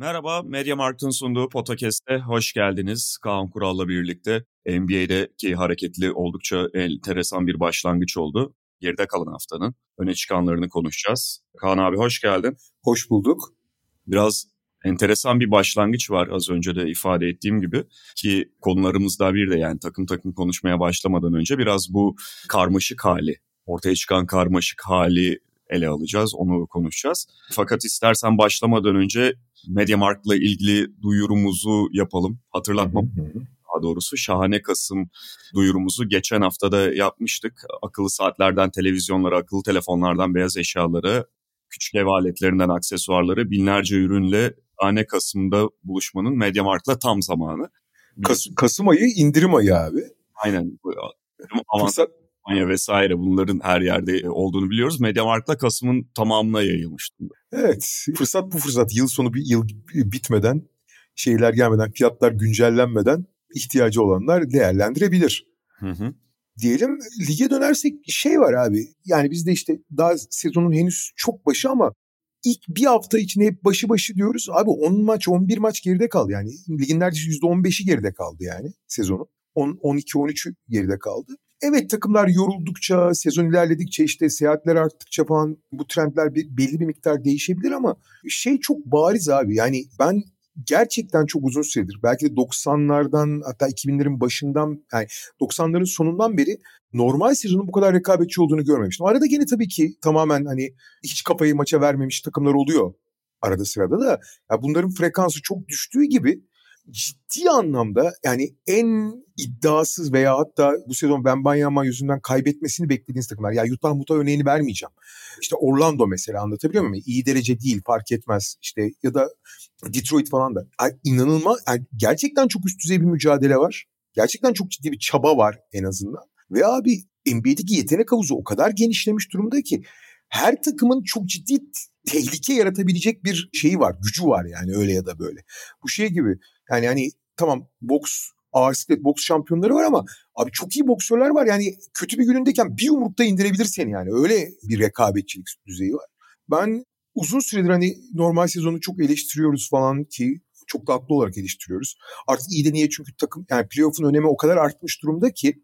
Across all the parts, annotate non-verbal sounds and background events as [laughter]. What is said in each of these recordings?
Merhaba, Media Markt'ın sunduğu Podcast'e hoş geldiniz. Kaan Kural'la birlikte NBA'deki hareketli oldukça enteresan bir başlangıç oldu. Geride kalan haftanın öne çıkanlarını konuşacağız. Kaan abi hoş geldin. Hoş bulduk. Biraz enteresan bir başlangıç var az önce de ifade ettiğim gibi ki konularımızda bir de yani takım takım konuşmaya başlamadan önce biraz bu karmaşık hali, ortaya çıkan karmaşık hali ele alacağız, onu konuşacağız. Fakat istersen başlamadan önce Mediamarkt'la ilgili duyurumuzu yapalım. Hatırlatmam daha doğrusu şahane Kasım duyurumuzu geçen haftada yapmıştık. Akıllı saatlerden televizyonlara, akıllı telefonlardan beyaz eşyaları, küçük ev aletlerinden aksesuarları binlerce ürünle şahane Kasım'da buluşmanın Mediamarkt'la tam zamanı. Kas, Kasım ayı indirim ayı abi. Aynen. Avantaj Almanya vesaire bunların her yerde olduğunu biliyoruz. Mediamarkt'la Kasım'ın tamamına yayılmış. Evet fırsat bu fırsat yıl sonu bir yıl bitmeden şeyler gelmeden fiyatlar güncellenmeden ihtiyacı olanlar değerlendirebilir. Hı hı. Diyelim lige dönersek şey var abi yani bizde işte daha sezonun henüz çok başı ama ilk bir hafta içinde hep başı başı diyoruz. Abi 10 maç 11 maç geride kaldı yani ligin neredeyse %15'i geride kaldı yani sezonun. 12-13'ü geride kaldı. Evet takımlar yoruldukça, sezon ilerledikçe işte seyahatler arttıkça falan bu trendler bir, belli bir miktar değişebilir ama şey çok bariz abi. Yani ben gerçekten çok uzun süredir belki de 90'lardan hatta 2000'lerin başından yani 90'ların sonundan beri normal sezonun bu kadar rekabetçi olduğunu görmemiştim. Arada gene tabii ki tamamen hani hiç kafayı maça vermemiş takımlar oluyor arada sırada da. Ya bunların frekansı çok düştüğü gibi ciddi anlamda yani en iddiasız veya hatta bu sezon Ben Banyama yüzünden kaybetmesini beklediğiniz takımlar. Ya Utah Muta örneğini vermeyeceğim. İşte Orlando mesela anlatabiliyor muyum? İyi derece değil fark etmez. İşte ya da Detroit falan da. Yani inanılmaz yani gerçekten çok üst düzey bir mücadele var. Gerçekten çok ciddi bir çaba var en azından. Ve abi NBA'deki yetenek havuzu o kadar genişlemiş durumda ki her takımın çok ciddi tehlike yaratabilecek bir şeyi var, gücü var yani öyle ya da böyle. Bu şey gibi yani hani tamam boks ağır siklet boks şampiyonları var ama abi çok iyi boksörler var. Yani kötü bir günündeyken bir yumrukta indirebilir seni yani. Öyle bir rekabetçilik düzeyi var. Ben uzun süredir hani normal sezonu çok eleştiriyoruz falan ki çok da haklı olarak eleştiriyoruz. Artık iyi de niye çünkü takım yani playoff'un önemi o kadar artmış durumda ki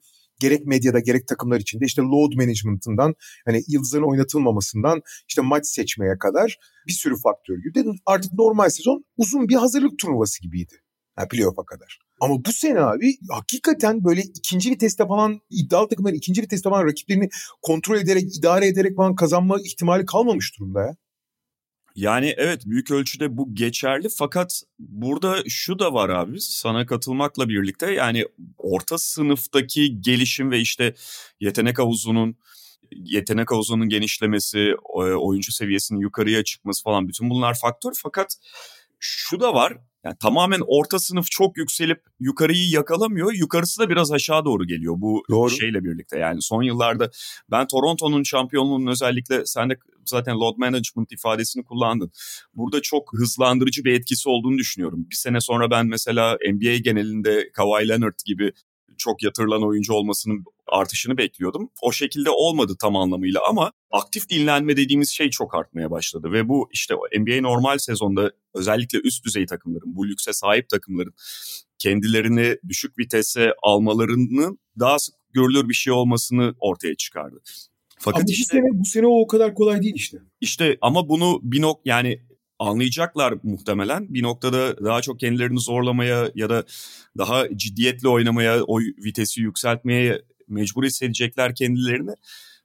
gerek medyada gerek takımlar içinde işte load management'ından hani yıldızların oynatılmamasından işte maç seçmeye kadar bir sürü faktör gibi. Artık normal sezon uzun bir hazırlık turnuvası gibiydi. Yani playoff'a kadar. Ama bu sene abi hakikaten böyle ikinci viteste falan iddialı takımların ikinci viteste falan rakiplerini kontrol ederek, idare ederek falan kazanma ihtimali kalmamış durumda ya. Yani evet büyük ölçüde bu geçerli fakat burada şu da var abi sana katılmakla birlikte yani orta sınıftaki gelişim ve işte yetenek havuzunun yetenek havuzunun genişlemesi, oyuncu seviyesinin yukarıya çıkması falan bütün bunlar faktör fakat şu da var yani tamamen orta sınıf çok yükselip yukarıyı yakalamıyor. Yukarısı da biraz aşağı doğru geliyor bu doğru. şeyle birlikte. Yani son yıllarda ben Toronto'nun şampiyonluğunun özellikle sen de zaten load management ifadesini kullandın. Burada çok hızlandırıcı bir etkisi olduğunu düşünüyorum. Bir sene sonra ben mesela NBA genelinde Kawhi Leonard gibi çok yatırılan oyuncu olmasının artışını bekliyordum. O şekilde olmadı tam anlamıyla ama aktif dinlenme dediğimiz şey çok artmaya başladı ve bu işte NBA normal sezonda özellikle üst düzey takımların, bu lükse sahip takımların kendilerini düşük vitese almalarının daha sık görülür bir şey olmasını ortaya çıkardı. Fakat ama işte, bu sene bu sene o o kadar kolay değil işte. İşte ama bunu bir nok yani anlayacaklar muhtemelen. Bir noktada daha çok kendilerini zorlamaya ya da daha ciddiyetle oynamaya, o vitesi yükseltmeye mecbur hissedecekler kendilerini.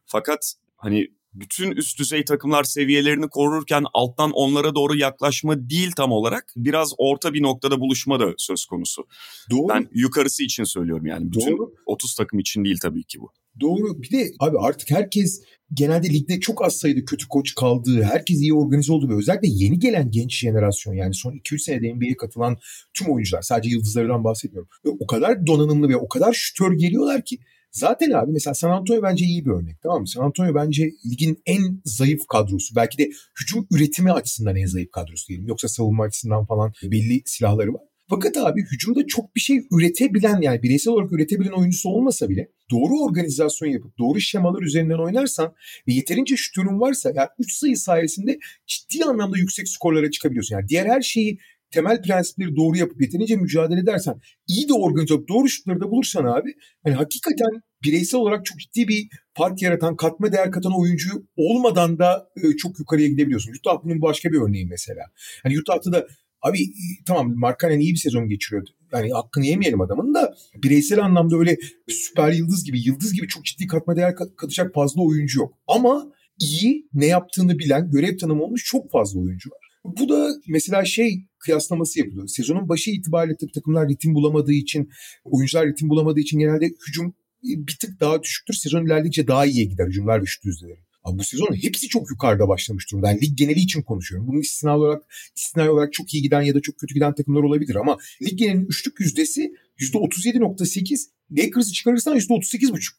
Fakat hani bütün üst düzey takımlar seviyelerini korurken alttan onlara doğru yaklaşma değil tam olarak. Biraz orta bir noktada buluşma da söz konusu. Doğru. Ben yukarısı için söylüyorum yani. Bütün Doğru. 30 takım için değil tabii ki bu. Doğru. Bir de abi artık herkes genelde ligde çok az sayıda kötü koç kaldığı, herkes iyi organize olduğu ve özellikle yeni gelen genç jenerasyon yani son 2-3 senede NBA'ye katılan tüm oyuncular sadece yıldızlardan bahsetmiyorum. Ve o kadar donanımlı ve o kadar şütör geliyorlar ki Zaten abi mesela San Antonio bence iyi bir örnek tamam mı? San Antonio bence ligin en zayıf kadrosu. Belki de hücum üretimi açısından en zayıf kadrosu diyelim. Yoksa savunma açısından falan belli silahları var. Fakat abi hücumda çok bir şey üretebilen yani bireysel olarak üretebilen oyuncusu olmasa bile doğru organizasyon yapıp doğru şemalar üzerinden oynarsan ve yeterince şutörün varsa yani 3 sayı sayesinde ciddi anlamda yüksek skorlara çıkabiliyorsun. Yani diğer her şeyi temel prensipleri doğru yapıp yeterince mücadele edersen, iyi de organize olup doğru şutları da bulursan abi hani hakikaten bireysel olarak çok ciddi bir fark yaratan, katma değer katan oyuncu olmadan da e, çok yukarıya gidebiliyorsun. Utah bunun başka bir örneği mesela. Hani Utah'ta da abi tamam Markkanen iyi bir sezon geçiriyordu. Yani hakkını yemeyelim adamın da bireysel anlamda öyle süper yıldız gibi, yıldız gibi çok ciddi katma değer katacak fazla oyuncu yok. Ama iyi, ne yaptığını bilen, görev tanımı olmuş çok fazla oyuncu var. Bu da mesela şey kıyaslaması yapılıyor. Sezonun başı itibariyle takımlar ritim bulamadığı için, oyuncular ritim bulamadığı için genelde hücum bir tık daha düşüktür. Sezon ilerledikçe daha iyiye gider hücumlar ve şut yüzdeleri. Ama bu sezon hepsi çok yukarıda başlamış durumda. Yani lig geneli için konuşuyorum. Bunun istisna olarak istisnai olarak çok iyi giden ya da çok kötü giden takımlar olabilir ama lig genelinin üçlük yüzdesi %37.8. Lakers'ı çıkarırsan %38.5.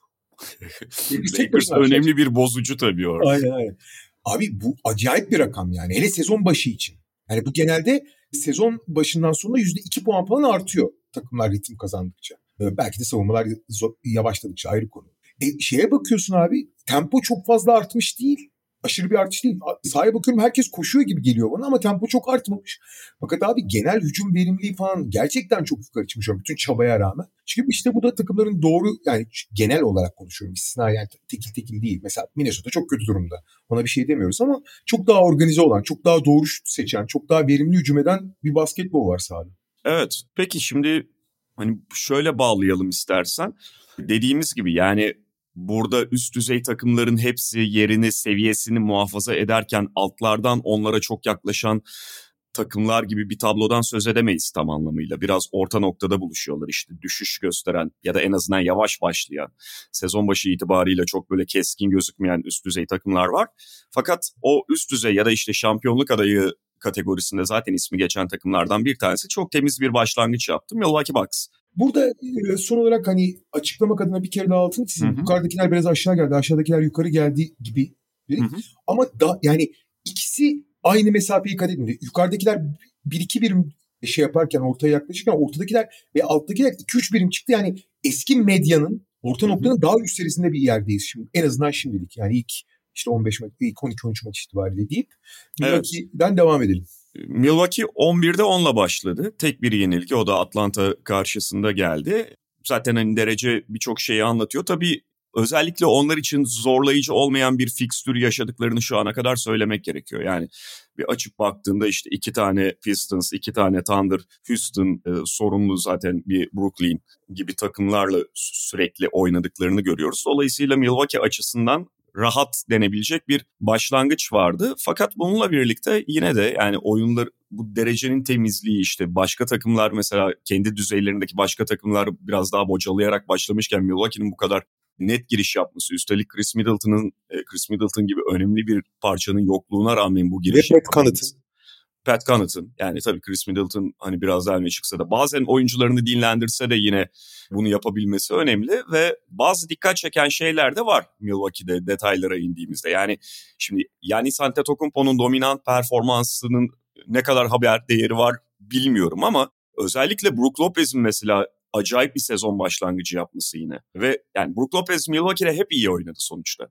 [laughs] Lakers önemli bir bozucu tabii orada. Aynen aynen. Abi bu acayip bir rakam yani. Hele sezon başı için. Yani bu genelde sezon başından sonra yüzde iki puan falan artıyor takımlar ritim kazandıkça. Ee, belki de savunmalar yavaşladıkça ayrı konu. E, şeye bakıyorsun abi tempo çok fazla artmış değil aşırı bir artış değil. Sahaya bakıyorum herkes koşuyor gibi geliyor bana ama tempo çok artmamış. Fakat abi genel hücum verimliliği falan gerçekten çok yukarı çıkmış bütün çabaya rağmen. Çünkü işte bu da takımların doğru yani genel olarak konuşuyorum. İstisna yani tekil tekil değil. Mesela Minnesota çok kötü durumda. Ona bir şey demiyoruz ama çok daha organize olan, çok daha doğru seçen, çok daha verimli hücum eden bir basketbol var sahada. Evet. Peki şimdi hani şöyle bağlayalım istersen. Dediğimiz gibi yani burada üst düzey takımların hepsi yerini, seviyesini muhafaza ederken altlardan onlara çok yaklaşan takımlar gibi bir tablodan söz edemeyiz tam anlamıyla. Biraz orta noktada buluşuyorlar işte düşüş gösteren ya da en azından yavaş başlayan sezon başı itibariyle çok böyle keskin gözükmeyen üst düzey takımlar var. Fakat o üst düzey ya da işte şampiyonluk adayı kategorisinde zaten ismi geçen takımlardan bir tanesi çok temiz bir başlangıç yaptı. Milwaukee Bucks. Burada e, son olarak hani açıklamak adına bir kere daha altını çizeyim. Yukarıdakiler biraz aşağı geldi, aşağıdakiler yukarı geldi gibi. Hı hı. Ama da yani ikisi aynı mesafeyi kat etmedi. Yukarıdakiler bir iki birim şey yaparken ortaya yaklaşırken ortadakiler ve alttakiler iki üç birim çıktı. Yani eski medyanın orta noktanın daha üst serisinde bir yerdeyiz şimdi. En azından şimdilik. Yani ilk işte 15 maç, ilk 12-13 maç itibariyle deyip Milwaukee'den evet. devam edelim. Milwaukee 11'de 10'la başladı. Tek bir yenilgi o da Atlanta karşısında geldi. Zaten hani derece birçok şeyi anlatıyor. Tabii özellikle onlar için zorlayıcı olmayan bir fikstür yaşadıklarını şu ana kadar söylemek gerekiyor. Yani bir açıp baktığında işte iki tane Pistons, iki tane Thunder, Houston e, sorumlu zaten bir Brooklyn gibi takımlarla sürekli oynadıklarını görüyoruz. Dolayısıyla Milwaukee açısından rahat denebilecek bir başlangıç vardı. Fakat bununla birlikte yine de yani oyunlar bu derecenin temizliği işte başka takımlar mesela kendi düzeylerindeki başka takımlar biraz daha bocalayarak başlamışken Milwaukee'nin bu kadar net giriş yapması üstelik Chris Middleton'ın e, Chris Middleton gibi önemli bir parçanın yokluğuna rağmen bu giriş Ve Pat Connaughton. Pat Connaughton yani tabii Chris Middleton hani biraz daha öne çıksa da bazen oyuncularını dinlendirse de yine bunu yapabilmesi önemli ve bazı dikkat çeken şeyler de var Milwaukee'de detaylara indiğimizde. Yani şimdi Yanis Antetokounmpo'nun dominant performansının ne kadar haber değeri var bilmiyorum ama özellikle Brook Lopez'in mesela acayip bir sezon başlangıcı yapması yine. Ve yani Brook Lopez Milwaukee'de hep iyi oynadı sonuçta.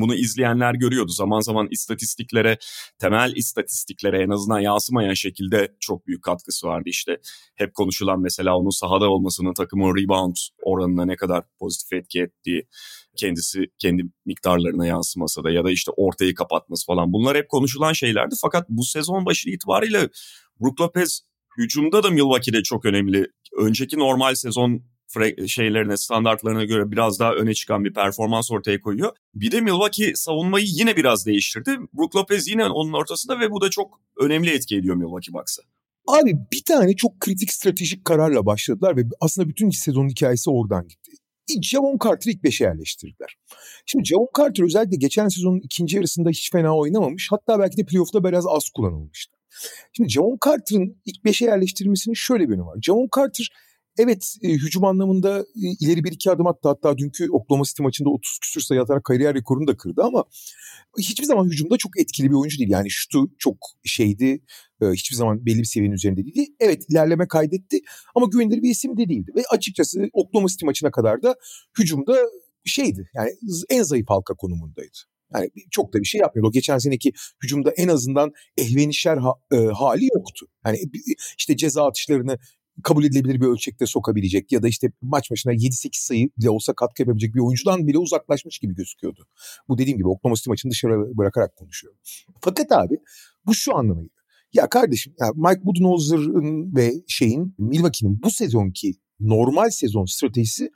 Bunu izleyenler görüyordu. Zaman zaman istatistiklere, temel istatistiklere en azından yansımayan şekilde çok büyük katkısı vardı. İşte hep konuşulan mesela onun sahada olmasının takımın rebound oranına ne kadar pozitif etki ettiği, kendisi kendi miktarlarına yansımasa da ya da işte ortayı kapatması falan bunlar hep konuşulan şeylerdi. Fakat bu sezon başı itibariyle Brook Lopez hücumda da Milwaukee'de çok önemli. Önceki normal sezon şeylerine, standartlarına göre biraz daha öne çıkan bir performans ortaya koyuyor. Bir de Milwaukee savunmayı yine biraz değiştirdi. Brook Lopez yine onun ortasında ve bu da çok önemli etki ediyor Milwaukee Bucks'a. Abi bir tane çok kritik stratejik kararla başladılar ve aslında bütün sezonun hikayesi oradan gitti. Javon Carter'ı ilk beşe yerleştirdiler. Şimdi Javon Carter özellikle geçen sezonun ikinci yarısında hiç fena oynamamış. Hatta belki de playoff'ta biraz az kullanılmıştı. Şimdi Javon Carter'ın ilk beşe yerleştirilmesinin şöyle bir yönü var. Javon Carter Evet e, hücum anlamında e, ileri bir iki adım attı. Hatta dünkü Oklahoma City maçında 30 küsür sayı atarak kariyer rekorunu da kırdı ama hiçbir zaman hücumda çok etkili bir oyuncu değil. Yani şutu çok şeydi. E, hiçbir zaman belli bir seviyenin üzerinde değildi. Evet ilerleme kaydetti ama güvenilir bir isim de değildi. Ve açıkçası Oklahoma City maçına kadar da hücumda şeydi. Yani en zayıf halka konumundaydı. Yani çok da bir şey yapmıyordu. O geçen seneki hücumda en azından ehvenişer ha, e, hali yoktu. Yani işte ceza atışlarını kabul edilebilir bir ölçekte sokabilecek ya da işte maç başına 7-8 sayı bile olsa katkı yapabilecek bir oyuncudan bile uzaklaşmış gibi gözüküyordu. Bu dediğim gibi Oklahoma City maçını dışarı bırakarak konuşuyorum. Fakat abi bu şu anlama. Ya kardeşim ya Mike Budenholzer'ın ve şeyin Milwaukee'nin bu sezonki normal sezon stratejisi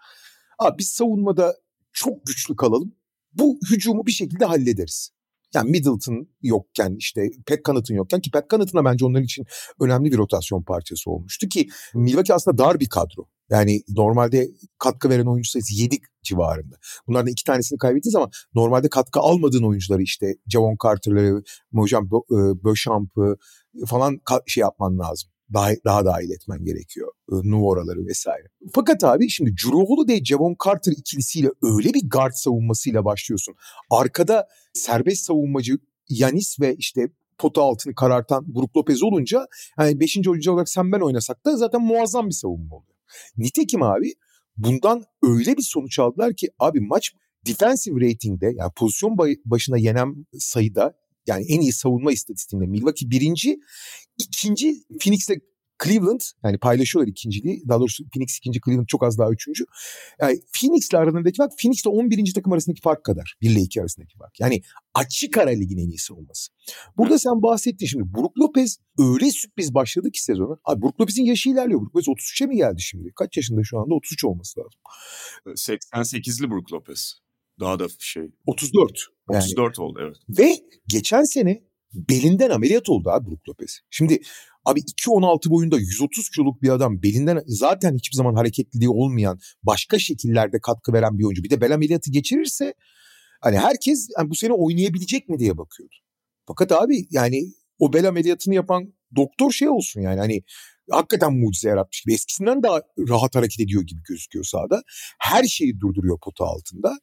abi biz savunmada çok güçlü kalalım. Bu hücumu bir şekilde hallederiz. Yani Middleton yokken işte Pat Connaughton yokken ki Pat Connaughton bence onların için önemli bir rotasyon parçası olmuştu ki Milwaukee aslında dar bir kadro. Yani normalde katkı veren oyuncu sayısı 7 civarında. Bunlardan iki tanesini kaybettiğiniz ama normalde katkı almadığın oyuncuları işte Javon Carter'ları, Mojan e, Beauchamp'ı falan şey yapman lazım daha, daha dahil etmen gerekiyor. Nuvoraları vesaire. Fakat abi şimdi Drew Holiday, Javon Carter ikilisiyle öyle bir guard savunmasıyla başlıyorsun. Arkada serbest savunmacı Yanis ve işte pota altını karartan Brook Lopez olunca yani 5. oyuncu olarak sen ben oynasak da zaten muazzam bir savunma oluyor. Nitekim abi bundan öyle bir sonuç aldılar ki abi maç defensive rating'de yani pozisyon başına yenen sayıda yani en iyi savunma istatistiğinde Milwaukee birinci. ikinci Phoenix'le Cleveland yani paylaşıyorlar ikinciliği. Daha doğrusu Phoenix ikinci, Cleveland çok az daha üçüncü. Yani Phoenix'le aralarındaki fark Phoenix'le 11. takım arasındaki fark kadar. 1 ile 2 arasındaki fark. Yani açık ara ligin en iyi savunması. Burada sen bahsettin şimdi. Brook Lopez öyle sürpriz başladı ki sezonu. Abi Brook Lopez'in yaşı ilerliyor. Brook Lopez 33'e mi geldi şimdi? Kaç yaşında şu anda? 33 olması lazım. 88'li Brook Lopez. Daha da şey. 34. Yani. 34 oldu evet. Ve geçen sene belinden ameliyat oldu abi Brook Lopez. Şimdi abi 2.16 boyunda 130 kiloluk bir adam belinden zaten hiçbir zaman hareketliliği olmayan başka şekillerde katkı veren bir oyuncu. Bir de bel ameliyatı geçirirse hani herkes yani bu sene oynayabilecek mi diye bakıyordu. Fakat abi yani o bel ameliyatını yapan doktor şey olsun yani hani hakikaten mucize yaratmış gibi. Eskisinden daha rahat hareket ediyor gibi gözüküyor sahada. Her şeyi durduruyor pota altında.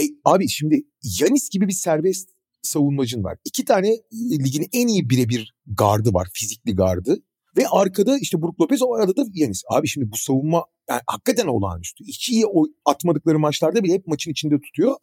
E, abi şimdi Yanis gibi bir serbest savunmacın var. İki tane e, ligin en iyi birebir gardı var. Fizikli gardı. Ve arkada işte Brook Lopez o arada da Yanis. Abi şimdi bu savunma yani hakikaten olağanüstü. Hiç iyi atmadıkları maçlarda bile hep maçın içinde tutuyor.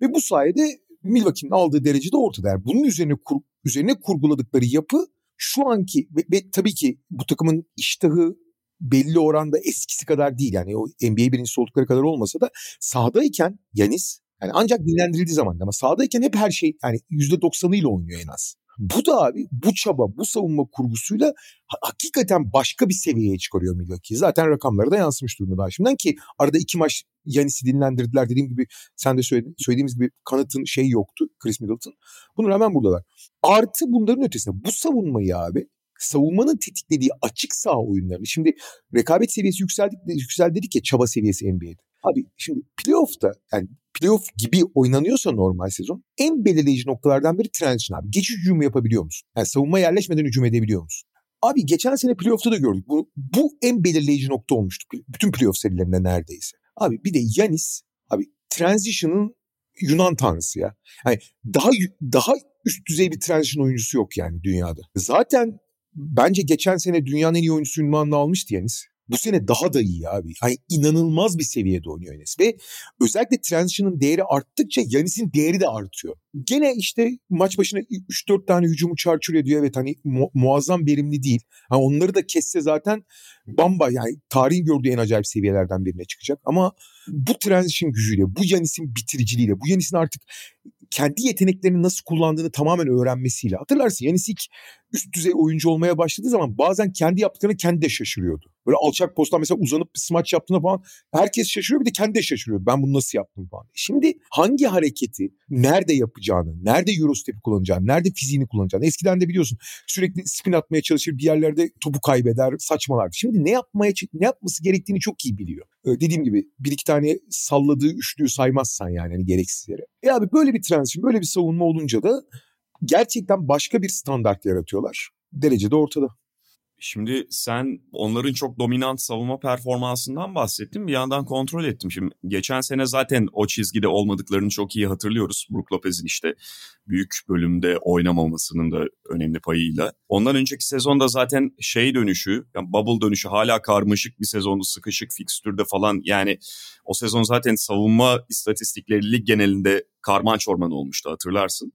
Ve bu sayede Milwaukee'nin aldığı derece de ortada. Yani bunun üzerine kur, üzerine kurguladıkları yapı şu anki ve, ve tabii ki bu takımın iştahı belli oranda eskisi kadar değil. Yani o NBA birincisi oldukları kadar olmasa da sahadayken Yanis yani ancak dinlendirildiği zaman ama sahadayken hep her şey yani %90'ıyla oynuyor en az. Bu da abi bu çaba, bu savunma kurgusuyla hakikaten başka bir seviyeye çıkarıyor Milwaukee. Zaten rakamları da yansımış durumda daha şimdiden ki arada iki maç Yanis'i dinlendirdiler. Dediğim gibi sen de söyledi, söylediğimiz gibi kanıtın şey yoktu Chris Middleton. Buna rağmen buradalar. Artı bunların ötesinde bu savunmayı abi savunmanın tetiklediği açık saha oyunlarını. Şimdi rekabet seviyesi yükseldik, yükseldi dedik ya çaba seviyesi NBA'de. Abi şimdi playoff'ta yani playoff gibi oynanıyorsa normal sezon en belirleyici noktalardan biri transition abi. Geçiş hücumu yapabiliyor musun? Yani savunma yerleşmeden hücum edebiliyor musun? Abi geçen sene playoff'ta da gördük. Bu, bu en belirleyici nokta olmuştu. Bütün playoff serilerinde neredeyse. Abi bir de Yanis abi transition'ın Yunan tanrısı ya. Yani daha daha üst düzey bir transition oyuncusu yok yani dünyada. Zaten bence geçen sene dünyanın en iyi oyuncusu ünvanını almıştı Yanis. Bu sene daha da iyi abi. Yani inanılmaz bir seviyede oynuyor Enes. Ve özellikle transition'ın değeri arttıkça Yanis'in değeri de artıyor. Gene işte maç başına 3-4 tane hücumu çarçur ediyor. Evet hani mu- muazzam verimli değil. Ha, onları da kesse zaten bamba yani tarihin gördüğü en acayip seviyelerden birine çıkacak. Ama bu transition gücüyle, bu Yanis'in bitiriciliğiyle, bu Yanis'in artık kendi yeteneklerini nasıl kullandığını tamamen öğrenmesiyle. Hatırlarsın Yanis ilk üst düzey oyuncu olmaya başladığı zaman bazen kendi yaptıklarını kendi de şaşırıyordu. Böyle alçak posttan mesela uzanıp bir smaç yaptığında falan herkes şaşırıyor bir de kendi de şaşırıyor. Ben bunu nasıl yaptım falan. Şimdi hangi hareketi nerede yapacağını, nerede Eurostep'i kullanacağını, nerede fiziğini kullanacağını. Eskiden de biliyorsun sürekli spin atmaya çalışır bir yerlerde topu kaybeder, saçmalar. Şimdi ne yapmaya ne yapması gerektiğini çok iyi biliyor. Ee, dediğim gibi bir iki tane salladığı üçlüyü saymazsan yani hani gereksiz yere. E abi böyle bir transition, böyle bir savunma olunca da gerçekten başka bir standart yaratıyorlar. Derece de ortada. Şimdi sen onların çok dominant savunma performansından bahsettin. Bir yandan kontrol ettim. Şimdi geçen sene zaten o çizgide olmadıklarını çok iyi hatırlıyoruz. Brook Lopez'in işte büyük bölümde oynamamasının da önemli payıyla. Ondan önceki sezonda zaten şey dönüşü, yani bubble dönüşü hala karmaşık bir sezondu. Sıkışık fikstürde falan. Yani o sezon zaten savunma istatistikleri lig genelinde karman çorman olmuştu hatırlarsın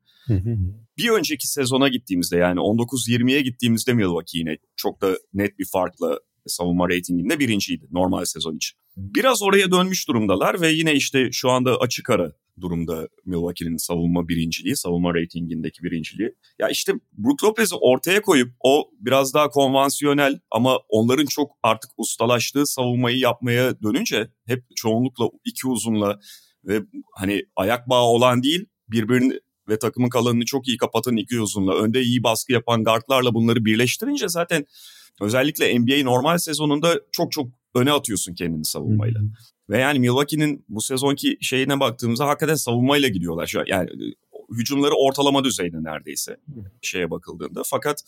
bir önceki sezona gittiğimizde yani 19-20'ye gittiğimizde Milwaukee yine çok da net bir farkla savunma reytinginde birinciydi normal sezon için. Biraz oraya dönmüş durumdalar ve yine işte şu anda açık ara durumda Milwaukee'nin savunma birinciliği, savunma reytingindeki birinciliği. Ya işte Brook Lopez'i ortaya koyup o biraz daha konvansiyonel ama onların çok artık ustalaştığı savunmayı yapmaya dönünce hep çoğunlukla iki uzunla ve hani ayak bağı olan değil birbirini ve takımın kalanını çok iyi kapatan iki uzunla, önde iyi baskı yapan guardlarla bunları birleştirince zaten özellikle NBA normal sezonunda çok çok öne atıyorsun kendini savunmayla. Hmm. Ve yani Milwaukee'nin bu sezonki şeyine baktığımızda hakikaten savunmayla gidiyorlar. Şu yani hücumları ortalama düzeyde neredeyse şeye bakıldığında. Fakat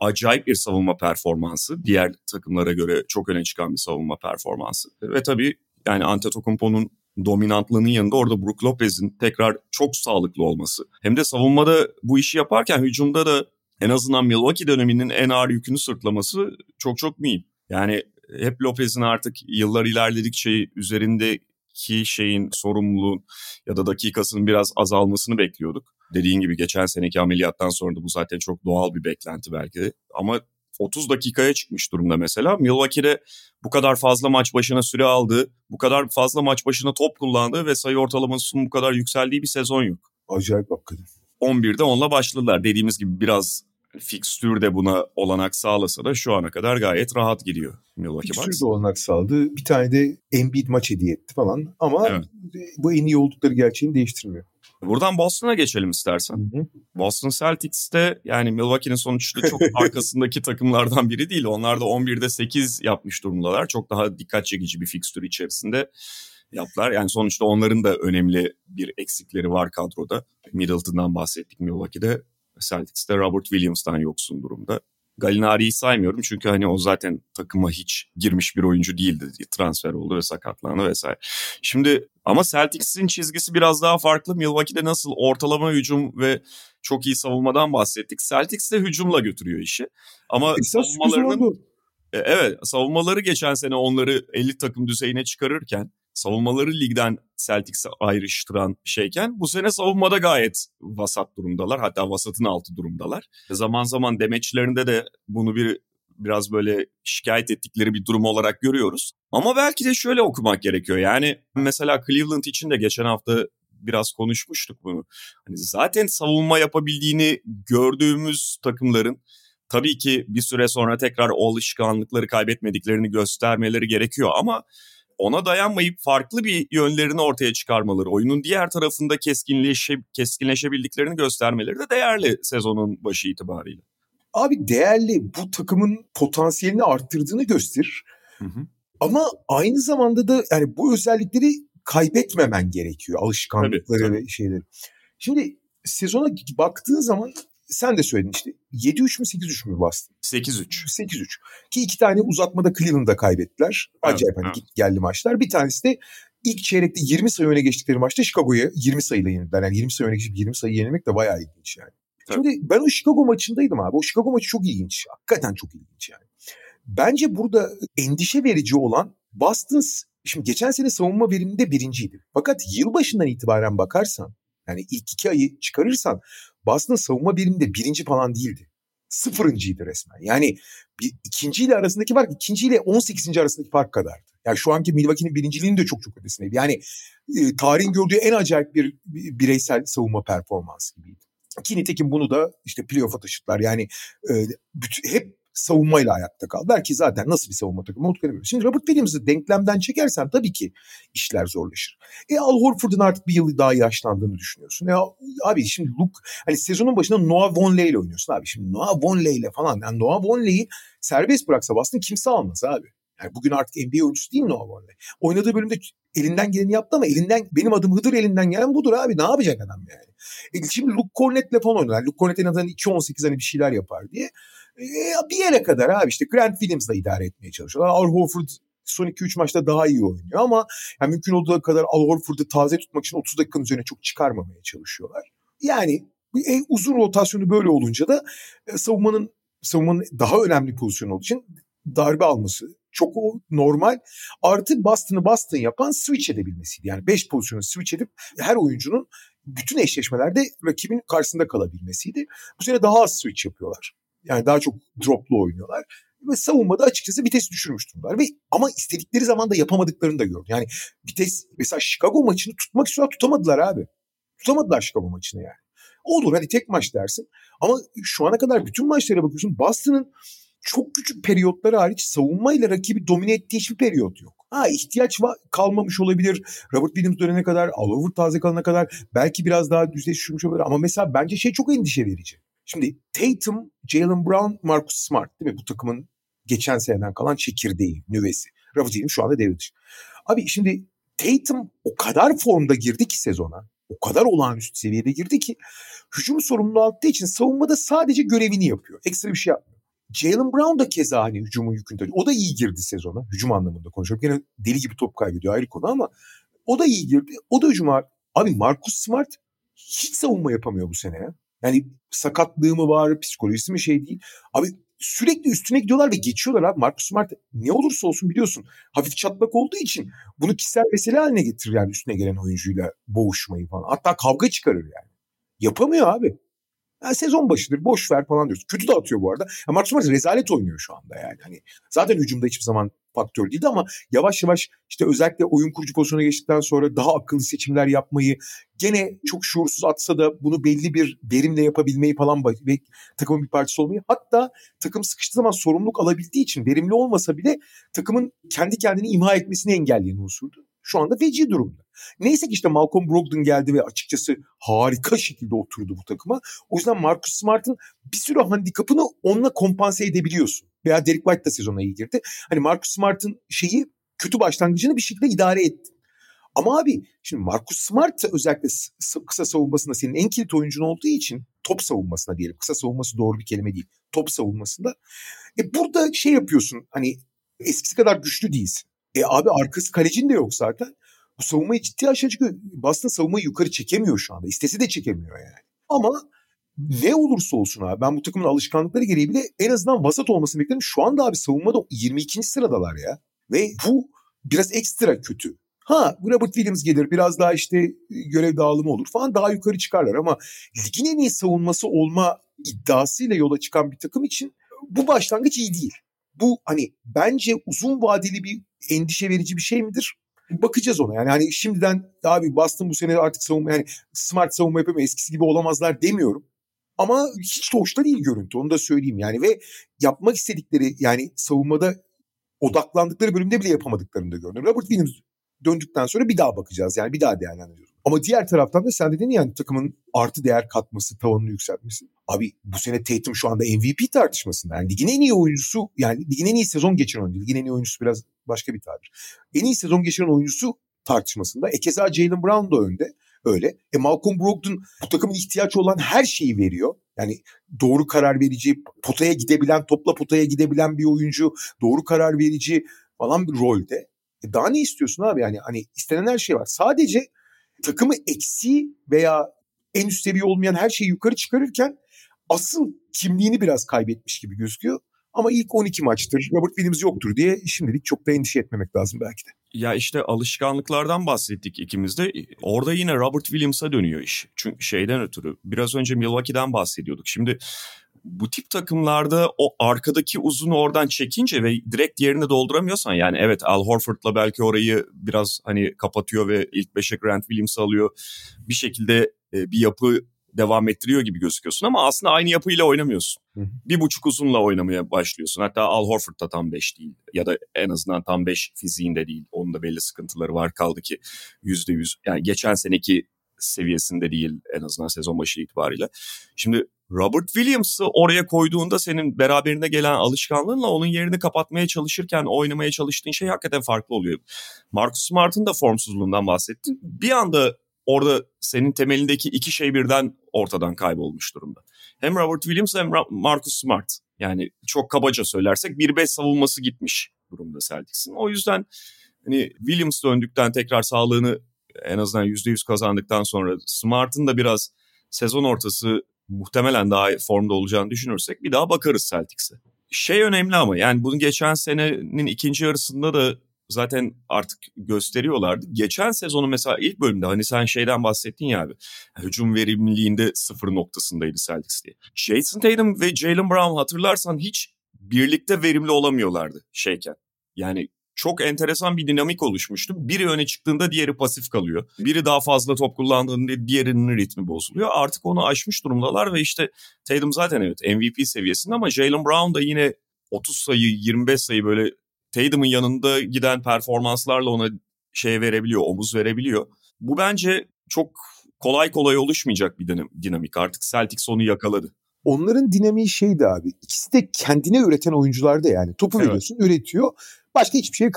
acayip bir savunma performansı. Diğer takımlara göre çok öne çıkan bir savunma performansı. Ve tabii yani Antetokounmpo'nun dominantlığının yanında orada Brook Lopez'in tekrar çok sağlıklı olması. Hem de savunmada bu işi yaparken hücumda da en azından Milwaukee döneminin en ağır yükünü sırtlaması çok çok mühim. Yani hep Lopez'in artık yıllar ilerledikçe üzerindeki şeyin sorumluluğun ya da dakikasının biraz azalmasını bekliyorduk. Dediğin gibi geçen seneki ameliyattan sonra da bu zaten çok doğal bir beklenti belki de. Ama 30 dakikaya çıkmış durumda mesela. Milwaukee'de bu kadar fazla maç başına süre aldığı, bu kadar fazla maç başına top kullandığı ve sayı ortalamasının bu kadar yükseldiği bir sezon yok. Acayip hakikaten. 11'de onunla başladılar. Dediğimiz gibi biraz fikstür de buna olanak sağlasa da şu ana kadar gayet rahat gidiyor Milwaukee Bucks. Fikstür de olanak sağladı. Bir tane de Embiid maç hediye etti falan. Ama evet. bu en iyi oldukları gerçeğini değiştirmiyor. Buradan Boston'a geçelim istersen. Hı hı. Boston Celtics'te yani Milwaukee'nin sonuçta çok [laughs] arkasındaki takımlardan biri değil. Onlar da 11'de 8 yapmış durumdalar. Çok daha dikkat çekici bir fikstür içerisinde yaptılar. Yani sonuçta onların da önemli bir eksikleri var kadroda. Middleton'dan bahsettik Milwaukee'de. Celtics'te Robert Williams'tan yoksun durumda. Galinari'yi saymıyorum çünkü hani o zaten takıma hiç girmiş bir oyuncu değildi. Transfer oldu ve sakatlandı vesaire. Şimdi ama Celtics'in çizgisi biraz daha farklı. Milwaukee'de nasıl ortalama hücum ve çok iyi savunmadan bahsettik. Celtics de hücumla götürüyor işi. Ama Esas savunmalarının e, evet savunmaları geçen sene onları 50 takım düzeyine çıkarırken savunmaları ligden Celtics'e ayrıştıran şeyken bu sene savunmada gayet vasat durumdalar. Hatta vasatın altı durumdalar. Zaman zaman demeçlerinde de bunu bir biraz böyle şikayet ettikleri bir durum olarak görüyoruz. Ama belki de şöyle okumak gerekiyor. Yani mesela Cleveland için de geçen hafta biraz konuşmuştuk bunu. Hani zaten savunma yapabildiğini gördüğümüz takımların tabii ki bir süre sonra tekrar o alışkanlıkları kaybetmediklerini göstermeleri gerekiyor ama ona dayanmayıp farklı bir yönlerini ortaya çıkarmaları, oyunun diğer tarafında keskinleşe, keskinleşebildiklerini göstermeleri de değerli sezonun başı itibariyle. Abi değerli bu takımın potansiyelini arttırdığını gösterir. Hı hı. Ama aynı zamanda da yani bu özellikleri kaybetmemen gerekiyor. Alışkanlıkları tabii, tabii. ve şeyleri. Şimdi sezona baktığın zaman sen de söyledin işte 7-3 mü 8-3 mü Boston? 8-3. 8-3. Ki iki tane uzatmada Cleveland'da kaybettiler. Acayip evet, hani evet. geldi maçlar. Bir tanesi de ilk çeyrekte 20 sayı öne geçtikleri maçta Chicago'ya 20 sayıyla yenildiler. Yani 20 sayı öne geçip 20 sayı yenilmek de bayağı ilginç yani. Evet. Şimdi ben o Chicago maçındaydım abi. O Chicago maçı çok ilginç. Hakikaten çok ilginç yani. Bence burada endişe verici olan Boston Şimdi geçen sene savunma veriminde birinciydi. Fakat yılbaşından itibaren bakarsan yani ilk iki ayı çıkarırsan Boston savunma biriminde birinci falan değildi. Sıfırıncıydı resmen. Yani bir, ikinciyle arasındaki fark ikinciyle 18. arasındaki fark kadardı. Yani şu anki Milwaukee'nin birinciliğinin de çok çok ötesindeydi. Yani e, tarihin gördüğü en acayip bir, bir bireysel savunma performansı gibiydi. Ki nitekim bunu da işte playoff'a taşıttılar. Yani e, bütün, hep savunmayla ayakta kaldılar ki zaten nasıl bir savunma takımı olduklarını bilmiyoruz. Şimdi Robert Williams'ı denklemden çekersen tabii ki işler zorlaşır. E Al Horford'un artık bir yıl daha yaşlandığını düşünüyorsun. Ya abi şimdi Luke hani sezonun başında Noah Vonleh ile oynuyorsun abi. Şimdi Noah Vonleh ile falan yani Noah Vonleh'i serbest bıraksa Boston kimse almaz abi. Yani bugün artık NBA oyuncusu değil Noah Vonleh. Oynadığı bölümde elinden geleni yaptı ama elinden benim adım Hıdır elinden gelen budur abi. Ne yapacak adam yani? E şimdi Luke Cornett'le falan oynuyorlar. Luke Cornett en azından 2-18 hani bir şeyler yapar diye. E, bir yere kadar abi işte Grant Williams'la idare etmeye çalışıyorlar. Al Horford son 2-3 maçta daha iyi oynuyor ama yani mümkün olduğu kadar Al Horford'u taze tutmak için 30 dakikanın üzerine çok çıkarmamaya çalışıyorlar. Yani e, uzun rotasyonu böyle olunca da e, savunmanın savunmanın daha önemli pozisyonu olduğu için darbe alması çok normal. Artı Boston'ı Boston yapan switch edebilmesiydi. Yani 5 pozisyonu switch edip her oyuncunun bütün eşleşmelerde rakibin karşısında kalabilmesiydi. Bu sene daha az switch yapıyorlar. Yani daha çok droplu oynuyorlar. Ve savunmada açıkçası vites düşürmüş durumlar. Ve, ama istedikleri zaman da yapamadıklarını da gördüm. Yani vites mesela Chicago maçını tutmak istiyorlar tutamadılar abi. Tutamadılar Chicago maçını yani. Olur hadi tek maç dersin. Ama şu ana kadar bütün maçlara bakıyorsun. Boston'ın çok küçük periyotları hariç savunmayla rakibi domine ettiği hiçbir periyot yok. Ha ihtiyaç var, kalmamış olabilir. Robert Williams dönene kadar, Oliver taze kalana kadar belki biraz daha düşürmüş olabilir. Ama mesela bence şey çok endişe verici. Şimdi Tatum, Jalen Brown, Marcus Smart değil mi? Bu takımın geçen seneden kalan çekirdeği, nüvesi. Robert Williams şu anda devre. Abi şimdi Tatum o kadar formda girdi ki sezona. O kadar olağanüstü seviyede girdi ki hücum sorumluluğu aldığı için savunmada sadece görevini yapıyor. Ekstra bir şey yapmıyor. Jalen Brown da keza hani hücumun yükünde. O da iyi girdi sezona. Hücum anlamında konuşuyorum. Yine deli gibi top kaybediyor ayrı konu ama o da iyi girdi. O da hücuma. Abi Marcus Smart hiç savunma yapamıyor bu sene ya. Yani sakatlığı mı var, psikolojisi mi şey değil. Abi sürekli üstüne gidiyorlar ve geçiyorlar abi. Marcus Smart ne olursa olsun biliyorsun hafif çatlak olduğu için bunu kişisel mesele haline getirir yani üstüne gelen oyuncuyla boğuşmayı falan. Hatta kavga çıkarır yani. Yapamıyor abi. Yani sezon başıdır boş ver falan diyoruz. Kötü de atıyor bu arada. Ya Marcus Smart rezalet oynuyor şu anda yani. Hani zaten hücumda hiçbir zaman faktör değildi ama yavaş yavaş işte özellikle oyun kurucu pozisyona geçtikten sonra daha akıllı seçimler yapmayı gene çok şuursuz atsa da bunu belli bir verimle yapabilmeyi falan ve takımın bir parçası olmayı hatta takım sıkıştığı zaman sorumluluk alabildiği için verimli olmasa bile takımın kendi kendini imha etmesini engelleyen unsurdu. Şu anda feci durumda. Neyse ki işte Malcolm Brogdon geldi ve açıkçası harika şekilde oturdu bu takıma. O yüzden Marcus Smart'ın bir sürü handikapını onunla kompanse edebiliyorsun. Veya Derek White da sezona iyi girdi. Hani Marcus Smart'ın şeyi kötü başlangıcını bir şekilde idare etti. Ama abi şimdi Marcus Smart özellikle kısa savunmasında senin en kilit oyuncun olduğu için top savunmasında diyelim. Kısa savunması doğru bir kelime değil. Top savunmasında. E burada şey yapıyorsun hani eskisi kadar güçlü değilsin. E abi arkası kalecin de yok zaten. Bu savunmayı ciddi aşağı çıkıyor. Boston savunmayı yukarı çekemiyor şu anda. İstesi de çekemiyor yani. Ama ne olursa olsun abi ben bu takımın alışkanlıkları gereği bile en azından vasat olmasını beklerim. Şu anda abi savunmada 22. sıradalar ya. Ve bu biraz ekstra kötü. Ha Robert Williams gelir biraz daha işte görev dağılımı olur falan daha yukarı çıkarlar ama ligin en iyi savunması olma iddiasıyla yola çıkan bir takım için bu başlangıç iyi değil. Bu hani bence uzun vadeli bir endişe verici bir şey midir? Bakacağız ona yani hani şimdiden abi Boston bu sene artık savunma yani smart savunma yapamıyor eskisi gibi olamazlar demiyorum. Ama hiç de hoş da değil görüntü onu da söyleyeyim yani ve yapmak istedikleri yani savunmada odaklandıkları bölümde bile yapamadıklarını da görünüyor. Robert Williams döndükten sonra bir daha bakacağız yani bir daha değerlendiriyoruz. Ama diğer taraftan da sen dedin yani takımın artı değer katması, tavanını yükseltmesi. Abi bu sene Tatum şu anda MVP tartışmasında. Yani ligin en iyi oyuncusu yani ligin en iyi sezon geçiren oyuncu. Ligin en iyi oyuncusu biraz başka bir tabir. En iyi sezon geçiren oyuncusu tartışmasında. E keza Jalen Brown da önde. Öyle. E Malcolm Brogdon bu takımın ihtiyaç olan her şeyi veriyor. Yani doğru karar verici, potaya gidebilen, topla potaya gidebilen bir oyuncu, doğru karar verici falan bir rolde. E daha ne istiyorsun abi? Yani hani istenen her şey var. Sadece takımı eksi veya en üst seviye olmayan her şeyi yukarı çıkarırken asıl kimliğini biraz kaybetmiş gibi gözüküyor. Ama ilk 12 maçtır Robert Williams yoktur diye şimdilik çok da endişe etmemek lazım belki de. Ya işte alışkanlıklardan bahsettik ikimiz de. Orada yine Robert Williams'a dönüyor iş. Çünkü şeyden ötürü biraz önce Milwaukee'den bahsediyorduk. Şimdi bu tip takımlarda o arkadaki uzunu oradan çekince ve direkt yerine dolduramıyorsan yani evet Al Horford'la belki orayı biraz hani kapatıyor ve ilk beşe Grant Williams alıyor. Bir şekilde e, bir yapı devam ettiriyor gibi gözüküyorsun ama aslında aynı yapıyla oynamıyorsun. Hı hı. Bir buçuk uzunla oynamaya başlıyorsun. Hatta Al Horford da tam beş değil ya da en azından tam beş fiziğinde değil. Onun da belli sıkıntıları var kaldı ki yüzde yüz. Yani geçen seneki seviyesinde değil en azından sezon başı itibariyle. Şimdi Robert Williams'ı oraya koyduğunda senin beraberinde gelen alışkanlığınla onun yerini kapatmaya çalışırken oynamaya çalıştığın şey hakikaten farklı oluyor. Marcus Smart'ın da formsuzluğundan bahsettin. Bir anda orada senin temelindeki iki şey birden ortadan kaybolmuş durumda. Hem Robert Williams hem Marcus Smart. Yani çok kabaca söylersek 1-5 savunması gitmiş durumda Celtics'in. O yüzden hani Williams döndükten tekrar sağlığını en azından %100 kazandıktan sonra Smart'ın da biraz sezon ortası muhtemelen daha formda olacağını düşünürsek bir daha bakarız Celtics'e. Şey önemli ama yani bunu geçen senenin ikinci yarısında da zaten artık gösteriyorlardı. Geçen sezonu mesela ilk bölümde hani sen şeyden bahsettin ya abi. Hücum verimliliğinde sıfır noktasındaydı Celtics diye. Jason Tatum ve Jalen Brown hatırlarsan hiç birlikte verimli olamıyorlardı şeyken. Yani çok enteresan bir dinamik oluşmuştu. Biri öne çıktığında diğeri pasif kalıyor. Biri daha fazla top kullandığında diğerinin ritmi bozuluyor. Artık onu aşmış durumdalar ve işte Tatum zaten evet MVP seviyesinde ama Jalen Brown da yine 30 sayı 25 sayı böyle Tatum'un yanında giden performanslarla ona şey verebiliyor, omuz verebiliyor. Bu bence çok kolay kolay oluşmayacak bir dinamik. Artık Celtics onu yakaladı. Onların dinamiği şeydi abi. İkisi de kendine üreten oyuncularda yani. Topu evet. veriyorsun, üretiyor. Başka hiçbir şeye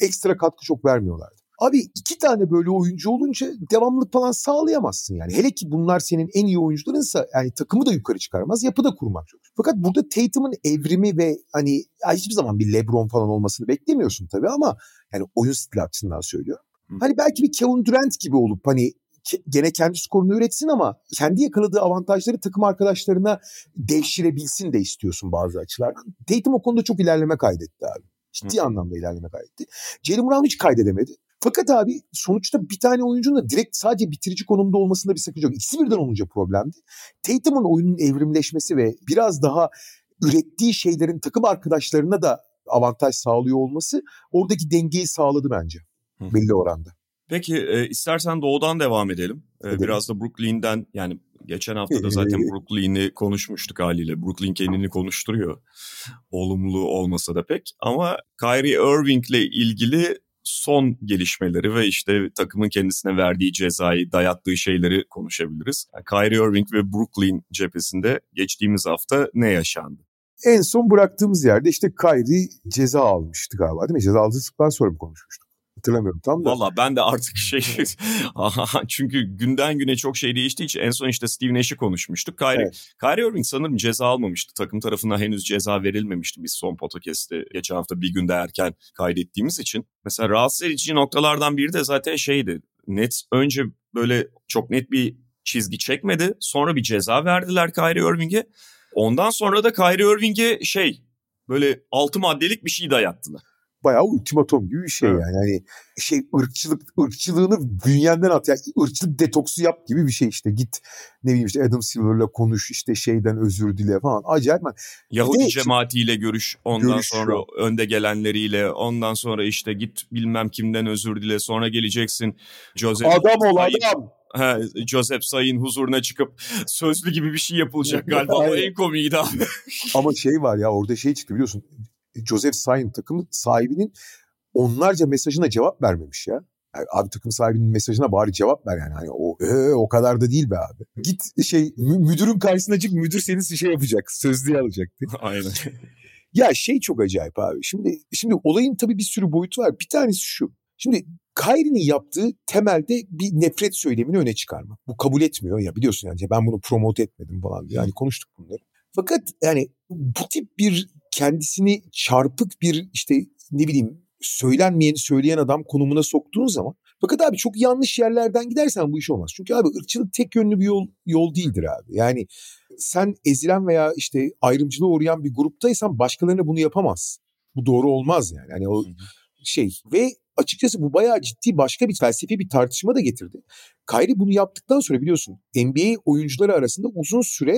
ekstra katkı çok vermiyorlardı. Abi iki tane böyle oyuncu olunca devamlılık falan sağlayamazsın yani. Hele ki bunlar senin en iyi oyuncularınsa yani takımı da yukarı çıkarmaz, yapı da kurmak çok. Fakat burada Tatum'un evrimi ve hani hiçbir zaman bir LeBron falan olmasını beklemiyorsun tabii ama yani oyun stili açısından söylüyorum. Hı. Hani belki bir Kevin Durant gibi olup hani gene kendi skorunu üretsin ama kendi yakaladığı avantajları takım arkadaşlarına devşirebilsin de istiyorsun bazı açılardan. Tatum o konuda çok ilerleme kaydetti abi. Ciddi anlamda ilerleme kaydetti. Jalen Brown hiç kaydedemedi. Fakat abi sonuçta bir tane oyuncunun da direkt sadece bitirici konumda olmasında bir sakınca yok. İkisi birden olunca problemdi. Tatum'un oyunun evrimleşmesi ve biraz daha ürettiği şeylerin takım arkadaşlarına da avantaj sağlıyor olması oradaki dengeyi sağladı bence belli oranda. Peki e, istersen doğudan devam edelim. E, biraz da Brooklyn'den yani geçen [laughs] hafta da zaten Brooklyn'i konuşmuştuk haliyle. Brooklyn kendini konuşturuyor. Olumlu olmasa da pek. Ama Kyrie Irving'le ilgili son gelişmeleri ve işte takımın kendisine verdiği cezayı, dayattığı şeyleri konuşabiliriz. Yani Kyrie Irving ve Brooklyn cephesinde geçtiğimiz hafta ne yaşandı? En son bıraktığımız yerde işte Kyrie ceza almıştı galiba değil mi? Ceza aldıktan sonra mı konuşmuştuk? Hatırlamıyorum tam da. Valla ben de artık şey [laughs] çünkü günden güne çok şey değiştiği için en son işte Steve Nash'i konuşmuştuk. Kyrie, evet. Kyrie Irving sanırım ceza almamıştı. Takım tarafından henüz ceza verilmemişti biz son podcast'te geçen hafta bir günde erken kaydettiğimiz için. Mesela rahatsız edici noktalardan biri de zaten şeydi. Nets önce böyle çok net bir çizgi çekmedi. Sonra bir ceza verdiler Kyrie Irving'e. Ondan sonra da Kyrie Irving'e şey böyle altı maddelik bir şey dayattılar bayağı ultimatom gibi bir şey evet. yani. Hani şey ırkçılık ırkçılığını bünyenden at. Yani ırkçılık detoksu yap gibi bir şey işte. Git ne bileyim işte Adam Silver'la konuş işte şeyden özür dile falan. Acayip. Yahudi de, cemaatiyle görüş. Ondan görüş sonra yok. önde gelenleriyle. Ondan sonra işte git bilmem kimden özür dile. Sonra geleceksin. Joseph adam ol adam. [laughs] Ha, Joseph Say'ın huzuruna çıkıp sözlü gibi bir şey yapılacak [laughs] galiba. o en komiydi abi. Ama şey var ya orada şey çıktı biliyorsun. Joseph Sayin takım sahibinin onlarca mesajına cevap vermemiş ya. Yani abi takım sahibinin mesajına bari cevap ver yani. Hani o ee, o kadar da değil be abi. Git şey müdürün karşısına çık müdür seni şey yapacak. Sözlüğe alacak. [laughs] Aynen. [laughs] ya şey çok acayip abi. Şimdi şimdi olayın tabii bir sürü boyutu var. Bir tanesi şu. Şimdi Kyrie'nin yaptığı temelde bir nefret söylemini öne çıkarmak. Bu kabul etmiyor ya biliyorsun yani ben bunu promote etmedim falan diye. Yani konuştuk bunları. Fakat yani bu tip bir kendisini çarpık bir işte ne bileyim söylenmeyeni söyleyen adam konumuna soktuğun zaman fakat abi çok yanlış yerlerden gidersen bu iş olmaz. Çünkü abi ırkçılık tek yönlü bir yol yol değildir abi. Yani sen ezilen veya işte ayrımcılığa uğrayan bir gruptaysan başkalarına bunu yapamaz. Bu doğru olmaz yani. Yani o şey ve açıkçası bu bayağı ciddi başka bir felsefi bir tartışma da getirdi. Kyrie bunu yaptıktan sonra biliyorsun NBA oyuncuları arasında uzun süre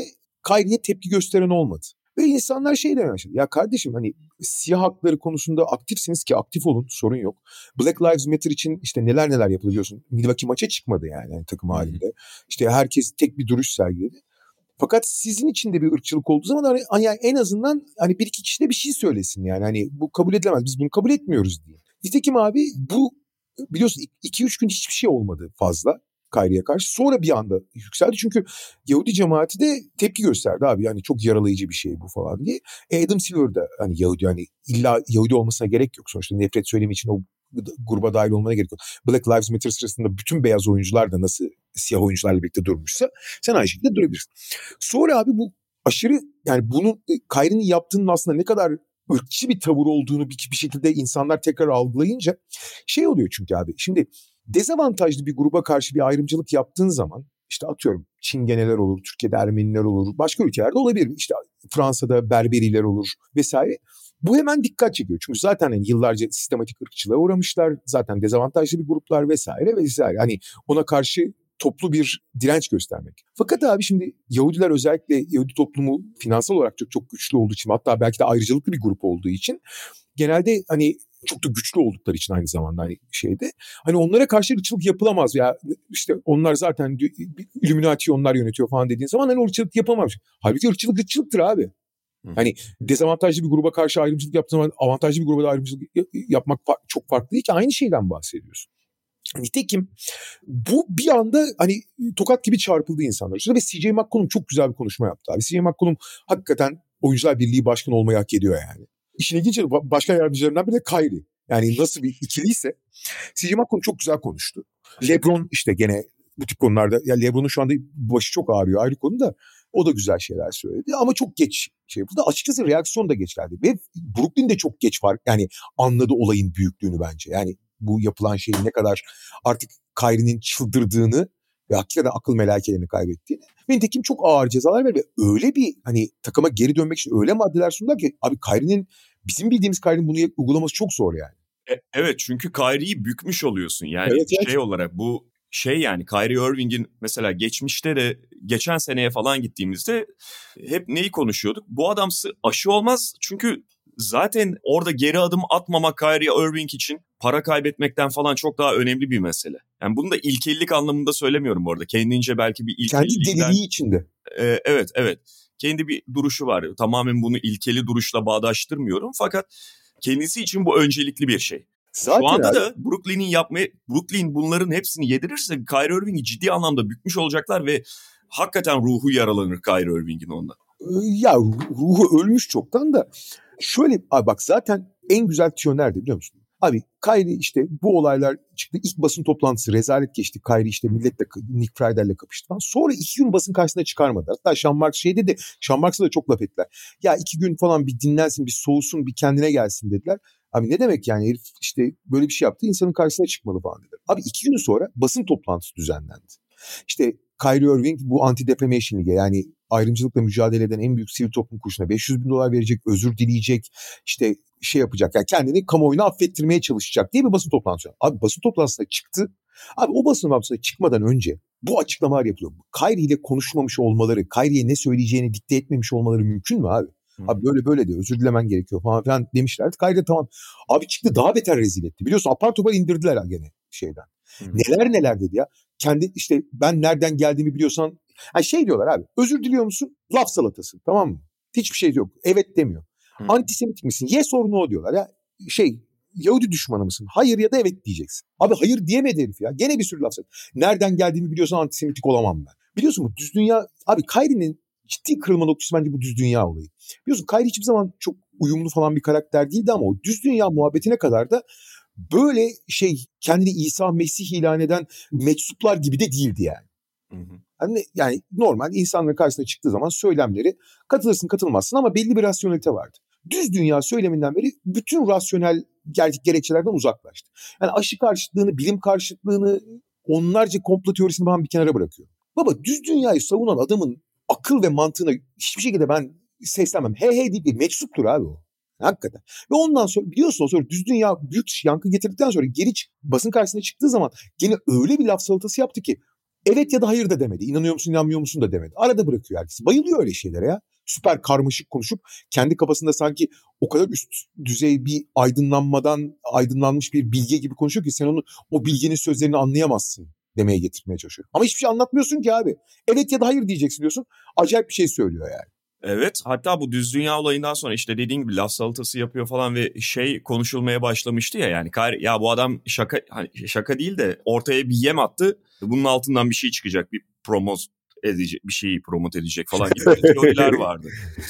Kyrie'ye tepki gösteren olmadı. Ve insanlar şey demeye başladı. Ya kardeşim hani siyah hakları konusunda aktifsiniz ki aktif olun sorun yok. Black Lives Matter için işte neler neler yapılıyorsun. Milwaukee maça çıkmadı yani, yani takım halinde. İşte herkes tek bir duruş sergiledi. Fakat sizin için de bir ırkçılık olduğu zaman hani, hani en azından hani bir iki kişi de bir şey söylesin yani. Hani bu kabul edilemez. Biz bunu kabul etmiyoruz diye. Nitekim abi bu biliyorsun 2-3 gün hiçbir şey olmadı fazla. Kyrie'ye karşı. Sonra bir anda yükseldi. Çünkü Yahudi cemaati de tepki gösterdi abi. Yani çok yaralayıcı bir şey bu falan diye. E Adam Silver da hani Yahudi hani illa Yahudi olmasına gerek yok. Sonuçta nefret söylemi için o gruba dahil olmana gerek yok. Black Lives Matter sırasında bütün beyaz oyuncular da nasıl siyah oyuncularla birlikte durmuşsa sen aynı şekilde durabilirsin. Sonra abi bu aşırı yani bunun e, Kyrie'nin yaptığının aslında ne kadar ırkçı bir tavır olduğunu bir, bir şekilde insanlar tekrar algılayınca şey oluyor çünkü abi. Şimdi dezavantajlı bir gruba karşı bir ayrımcılık yaptığın zaman işte atıyorum Çingeneler olur, Türkiye'de Ermeniler olur, başka ülkelerde olabilir. İşte Fransa'da Berberiler olur vesaire. Bu hemen dikkat çekiyor. Çünkü zaten hani yıllarca sistematik ırkçılığa uğramışlar. Zaten dezavantajlı bir gruplar vesaire vesaire. Hani ona karşı toplu bir direnç göstermek. Fakat abi şimdi Yahudiler özellikle Yahudi toplumu finansal olarak çok çok güçlü olduğu için hatta belki de ayrıcalıklı bir grup olduğu için genelde hani çok da güçlü oldukları için aynı zamanda hani şeyde. Hani onlara karşı ırkçılık yapılamaz ya işte onlar zaten Illuminati onlar yönetiyor falan dediğin zaman hani ırkçılık yapamaz. Halbuki ırkçılık ırkçılıktır abi. Hani dezavantajlı bir gruba karşı ayrımcılık yaptığın zaman avantajlı bir gruba da ayrımcılık yapmak çok farklı değil ki aynı şeyden bahsediyorsun. Nitekim bu bir anda hani tokat gibi çarpıldı insanlar üstüne ve CJ McCollum çok güzel bir konuşma yaptı abi. CJ McCollum hakikaten Oyuncular Birliği Başkanı olmayı hak ediyor yani. İşin ilginç başkan yardımcılarından biri de Kyrie. Yani nasıl bir ikiliyse CJ McCollum çok güzel konuştu. LeBron işte gene bu tip konularda ya LeBron'un şu anda başı çok ağrıyor ayrı konu da o da güzel şeyler söyledi ama çok geç şey yapıldı. Açıkçası reaksiyon da geç geldi ve Brooklyn de çok geç fark yani anladı olayın büyüklüğünü bence. Yani bu yapılan şeyin ne kadar artık Kyrie'nin çıldırdığını ve hakikaten akıl melekelerini kaybettiğini. Nitekim çok ağır cezalar verdi. Ve öyle bir hani takıma geri dönmek için öyle maddeler sundular ki abi Kyrie'nin bizim bildiğimiz Kyrie'nin bunu uygulaması çok zor yani. E, evet çünkü Kyrie'yi bükmüş oluyorsun. Yani evet, şey evet. olarak bu şey yani Kyrie Irving'in mesela geçmişte de geçen seneye falan gittiğimizde hep neyi konuşuyorduk? Bu adam aşı olmaz çünkü zaten orada geri adım atmamak Kyrie Irving için para kaybetmekten falan çok daha önemli bir mesele. Yani bunu da ilkellik anlamında söylemiyorum orada. Kendince belki bir ilkellikten... Kendi deliliği içinde. E, evet, evet. Kendi bir duruşu var. Tamamen bunu ilkeli duruşla bağdaştırmıyorum. Fakat kendisi için bu öncelikli bir şey. Zaten Şu anda abi. da Brooklyn'in yapmaya Brooklyn bunların hepsini yedirirse Kyrie Irving'i ciddi anlamda bükmüş olacaklar ve hakikaten ruhu yaralanır Kyrie Irving'in onunla. Ya ruhu ölmüş çoktan da şöyle abi bak zaten en güzel tüyo nerede biliyor musun? Abi Kyrie işte bu olaylar çıktı. ilk basın toplantısı rezalet geçti. Kyrie işte milletle Nick Friedell'le kapıştı falan. Sonra iki gün basın karşısına çıkarmadı. Hatta Sean Marks şey dedi. Sean Marks'a da çok laf ettiler. Ya iki gün falan bir dinlensin, bir soğusun, bir kendine gelsin dediler. Abi ne demek yani herif işte böyle bir şey yaptı insanın karşısına çıkmalı falan dediler. Abi iki gün sonra basın toplantısı düzenlendi. İşte Kyrie Irving bu anti-defamation lige yani ayrımcılıkla mücadele eden en büyük sivil toplum kuruluşuna 500 bin dolar verecek, özür dileyecek, işte şey yapacak. Yani kendini kamuoyuna affettirmeye çalışacak diye bir basın toplantısı. Abi basın toplantısına çıktı. Abi o basın toplantısına çıkmadan önce bu açıklamalar yapılıyor. Kyrie ile konuşmamış olmaları, Kyrie'ye ne söyleyeceğini dikte etmemiş olmaları mümkün mü abi? Abi böyle böyle diyor. Özür dilemen gerekiyor falan filan demişlerdi. Kyrie tamam. Abi çıktı daha beter rezil etti. Biliyorsun apar topar indirdiler gene şeyden. Hı. Neler neler dedi ya. Kendi işte ben nereden geldiğimi biliyorsan. Ha şey diyorlar abi. Özür diliyor musun? Laf salatası tamam mı? Hiçbir şey yok. Evet demiyor. Hı. Antisemitik misin? Yes or no diyorlar ya. Şey Yahudi düşmanı mısın? Hayır ya da evet diyeceksin. Abi hayır diyemedi herif ya. Gene bir sürü laf söyledi. Nereden geldiğimi biliyorsan antisemitik olamam ben. Biliyorsun bu düz dünya... Abi Kyrie'nin ciddi kırılma noktası bence bu düz dünya olayı. Biliyorsun Kyrie hiçbir zaman çok uyumlu falan bir karakter değildi ama o düz dünya muhabbetine kadar da böyle şey kendini İsa Mesih ilan eden meczuplar gibi de değildi yani. Hı hı. Yani, yani normal insanların karşısına çıktığı zaman söylemleri katılırsın katılmazsın ama belli bir rasyonelite vardı. Düz dünya söyleminden beri bütün rasyonel gerekçelerden uzaklaştı. Yani aşı karşıtlığını, bilim karşıtlığını, onlarca komplo teorisini ben bir kenara bırakıyorum. Baba düz dünyayı savunan adamın akıl ve mantığına hiçbir şekilde ben seslenmem. He he deyip bir meczuptur abi o. Hakikaten. Ve ondan sonra biliyorsun sonra düz dünya büyük yankı getirdikten sonra geri basın karşısına çıktığı zaman gene öyle bir laf salatası yaptı ki evet ya da hayır da demedi. İnanıyor musun inanmıyor musun da demedi. Arada bırakıyor herkesi. Bayılıyor öyle şeylere ya. süper karmaşık konuşup kendi kafasında sanki o kadar üst düzey bir aydınlanmadan aydınlanmış bir bilge gibi konuşuyor ki sen onu o bilginin sözlerini anlayamazsın demeye getirmeye çalışıyor. Ama hiçbir şey anlatmıyorsun ki abi. Evet ya da hayır diyeceksin diyorsun. Acayip bir şey söylüyor yani. Evet hatta bu düz dünya olayından sonra işte dediğin gibi laf salatası yapıyor falan ve şey konuşulmaya başlamıştı ya yani ya bu adam şaka hani şaka değil de ortaya bir yem attı bunun altından bir şey çıkacak bir promos edecek bir şeyi promote edecek falan gibi teoriler [laughs] vardı.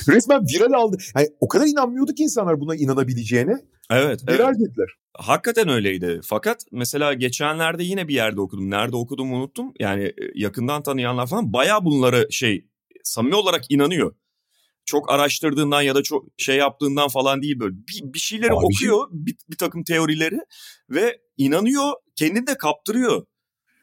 Resmen viral aldı. Yani o kadar inanmıyordu ki insanlar buna inanabileceğine. Evet. Viral evet. dediler. Hakikaten öyleydi. Fakat mesela geçenlerde yine bir yerde okudum. Nerede okudum unuttum. Yani yakından tanıyanlar falan bayağı bunlara şey samimi olarak inanıyor çok araştırdığından ya da çok şey yaptığından falan değil böyle bir, bir şeyleri Abi okuyor bir, bir takım teorileri ve inanıyor kendini de kaptırıyor.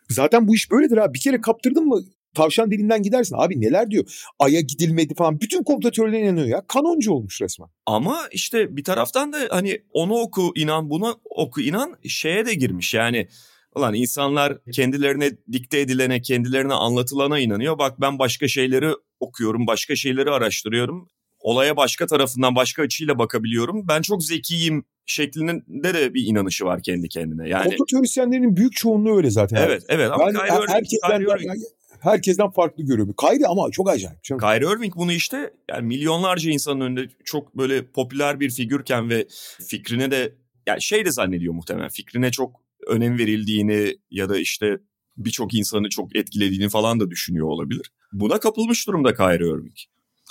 Zaten bu iş böyledir abi bir kere kaptırdın mı tavşan dilinden gidersin. Abi neler diyor? Ay'a gidilmedi falan. Bütün komplo teorilerine inanıyor ya. Kanoncu olmuş resmen. Ama işte bir taraftan da hani onu oku inan buna oku inan şeye de girmiş. Yani Ulan insanlar kendilerine dikte edilene, kendilerine anlatılana inanıyor. Bak ben başka şeyleri okuyorum, başka şeyleri araştırıyorum. Olaya başka tarafından, başka açıyla bakabiliyorum. Ben çok zekiyim şeklinde de bir inanışı var kendi kendine. Yani Komplo teorisyenlerinin büyük çoğunluğu öyle zaten. Evet, evet. Ama yani Kyrie herkesten, Irving. herkesten farklı görüyor. Kyrie ama çok acayip. Canım. Kyrie Irving bunu işte yani milyonlarca insanın önünde çok böyle popüler bir figürken ve fikrine de yani şey de zannediyor muhtemelen. Fikrine çok önem verildiğini ya da işte birçok insanı çok etkilediğini falan da düşünüyor olabilir. Buna kapılmış durumda Kyrie Irving.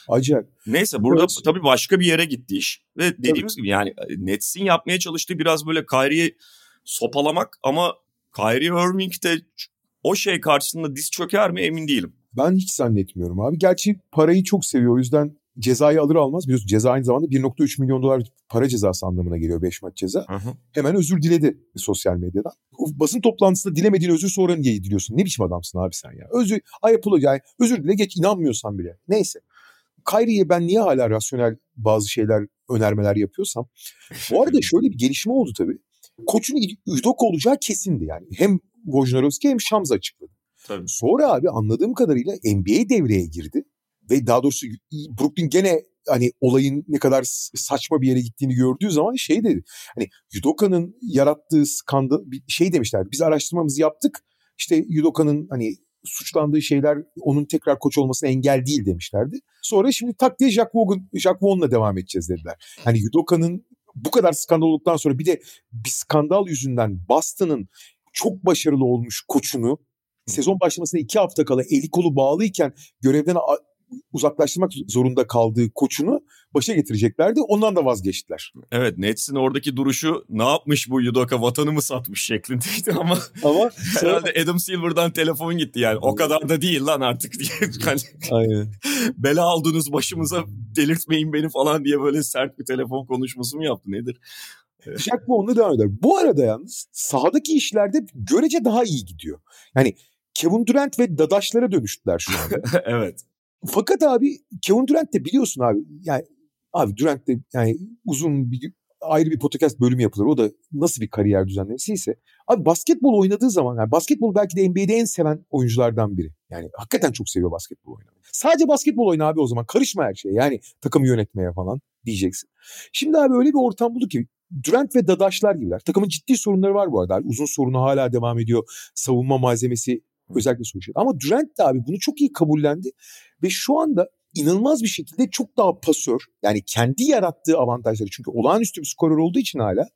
Acayip. Neyse burada evet. tabii başka bir yere gitti iş. Ve dediğimiz evet. gibi yani e, Nets'in yapmaya çalıştığı biraz böyle Kyrie'yi sopalamak ama Kyrie Irving de o şey karşısında diz çöker mi emin değilim. Ben hiç zannetmiyorum abi. Gerçi parayı çok seviyor o yüzden cezayı alır almaz biliyorsun ceza aynı zamanda 1.3 milyon dolar para cezası anlamına geliyor 5 maç ceza. Hı hı. Hemen özür diledi sosyal medyadan. Basın toplantısında dilemediğin özür sonra niye diliyorsun? Ne biçim adamsın abi sen ya? Özür, ay yani özür dile geç inanmıyorsan bile. Neyse. Kyrie'ye ben niye hala rasyonel bazı şeyler önermeler yapıyorsam. Bu arada [laughs] şöyle bir gelişme oldu tabii. Koçun Udoka olacağı kesindi yani. Hem Wojnarowski hem Shams açıkladı. Tabii. Sonra abi anladığım kadarıyla NBA devreye girdi ve daha doğrusu Brooklyn gene hani olayın ne kadar saçma bir yere gittiğini gördüğü zaman şey dedi. Hani Yudoka'nın yarattığı skandal şey demişler. Biz araştırmamızı yaptık. İşte Yudoka'nın hani suçlandığı şeyler onun tekrar koç olmasına engel değil demişlerdi. Sonra şimdi tak diye Jack Vaughan, Jack Vaughan'la devam edeceğiz dediler. Hani Yudoka'nın bu kadar skandal olduktan sonra bir de bir skandal yüzünden Boston'ın çok başarılı olmuş koçunu sezon başlamasına iki hafta kala eli kolu bağlıyken görevden uzaklaştırmak zorunda kaldığı koçunu başa getireceklerdi. Ondan da vazgeçtiler. Evet Nets'in oradaki duruşu ne yapmış bu Yudoka vatanı mı satmış şeklindeydi [laughs] ama, ama herhalde Adam Silver'dan telefon gitti yani o kadar da değil lan artık diye. [laughs] Hani, Aynen. [laughs] Bela aldınız başımıza delirtmeyin beni falan diye böyle sert bir telefon konuşması mı yaptı nedir? Jack Vaughn'la devam eder. Bu arada yalnız sahadaki işlerde görece daha iyi gidiyor. Yani Kevin Durant ve Dadaşlara dönüştüler şu anda. evet. Fakat abi Kevin Durant de biliyorsun abi yani abi Durant de yani uzun bir ayrı bir podcast bölümü yapılır. O da nasıl bir kariyer düzenlemesiyse. Abi basketbol oynadığı zaman yani basketbol belki de NBA'de en seven oyunculardan biri. Yani hakikaten çok seviyor basketbol oynamayı. Sadece basketbol oyna abi o zaman. Karışma her şeye. Yani takımı yönetmeye falan diyeceksin. Şimdi abi öyle bir ortam buldu ki Durant ve Dadaşlar gibiler. Takımın ciddi sorunları var bu arada. Uzun sorunu hala devam ediyor. Savunma malzemesi özellikle sonuçta. Ama Durant de abi bunu çok iyi kabullendi ve şu anda inanılmaz bir şekilde çok daha pasör yani kendi yarattığı avantajları çünkü olağanüstü bir skorer olduğu için hala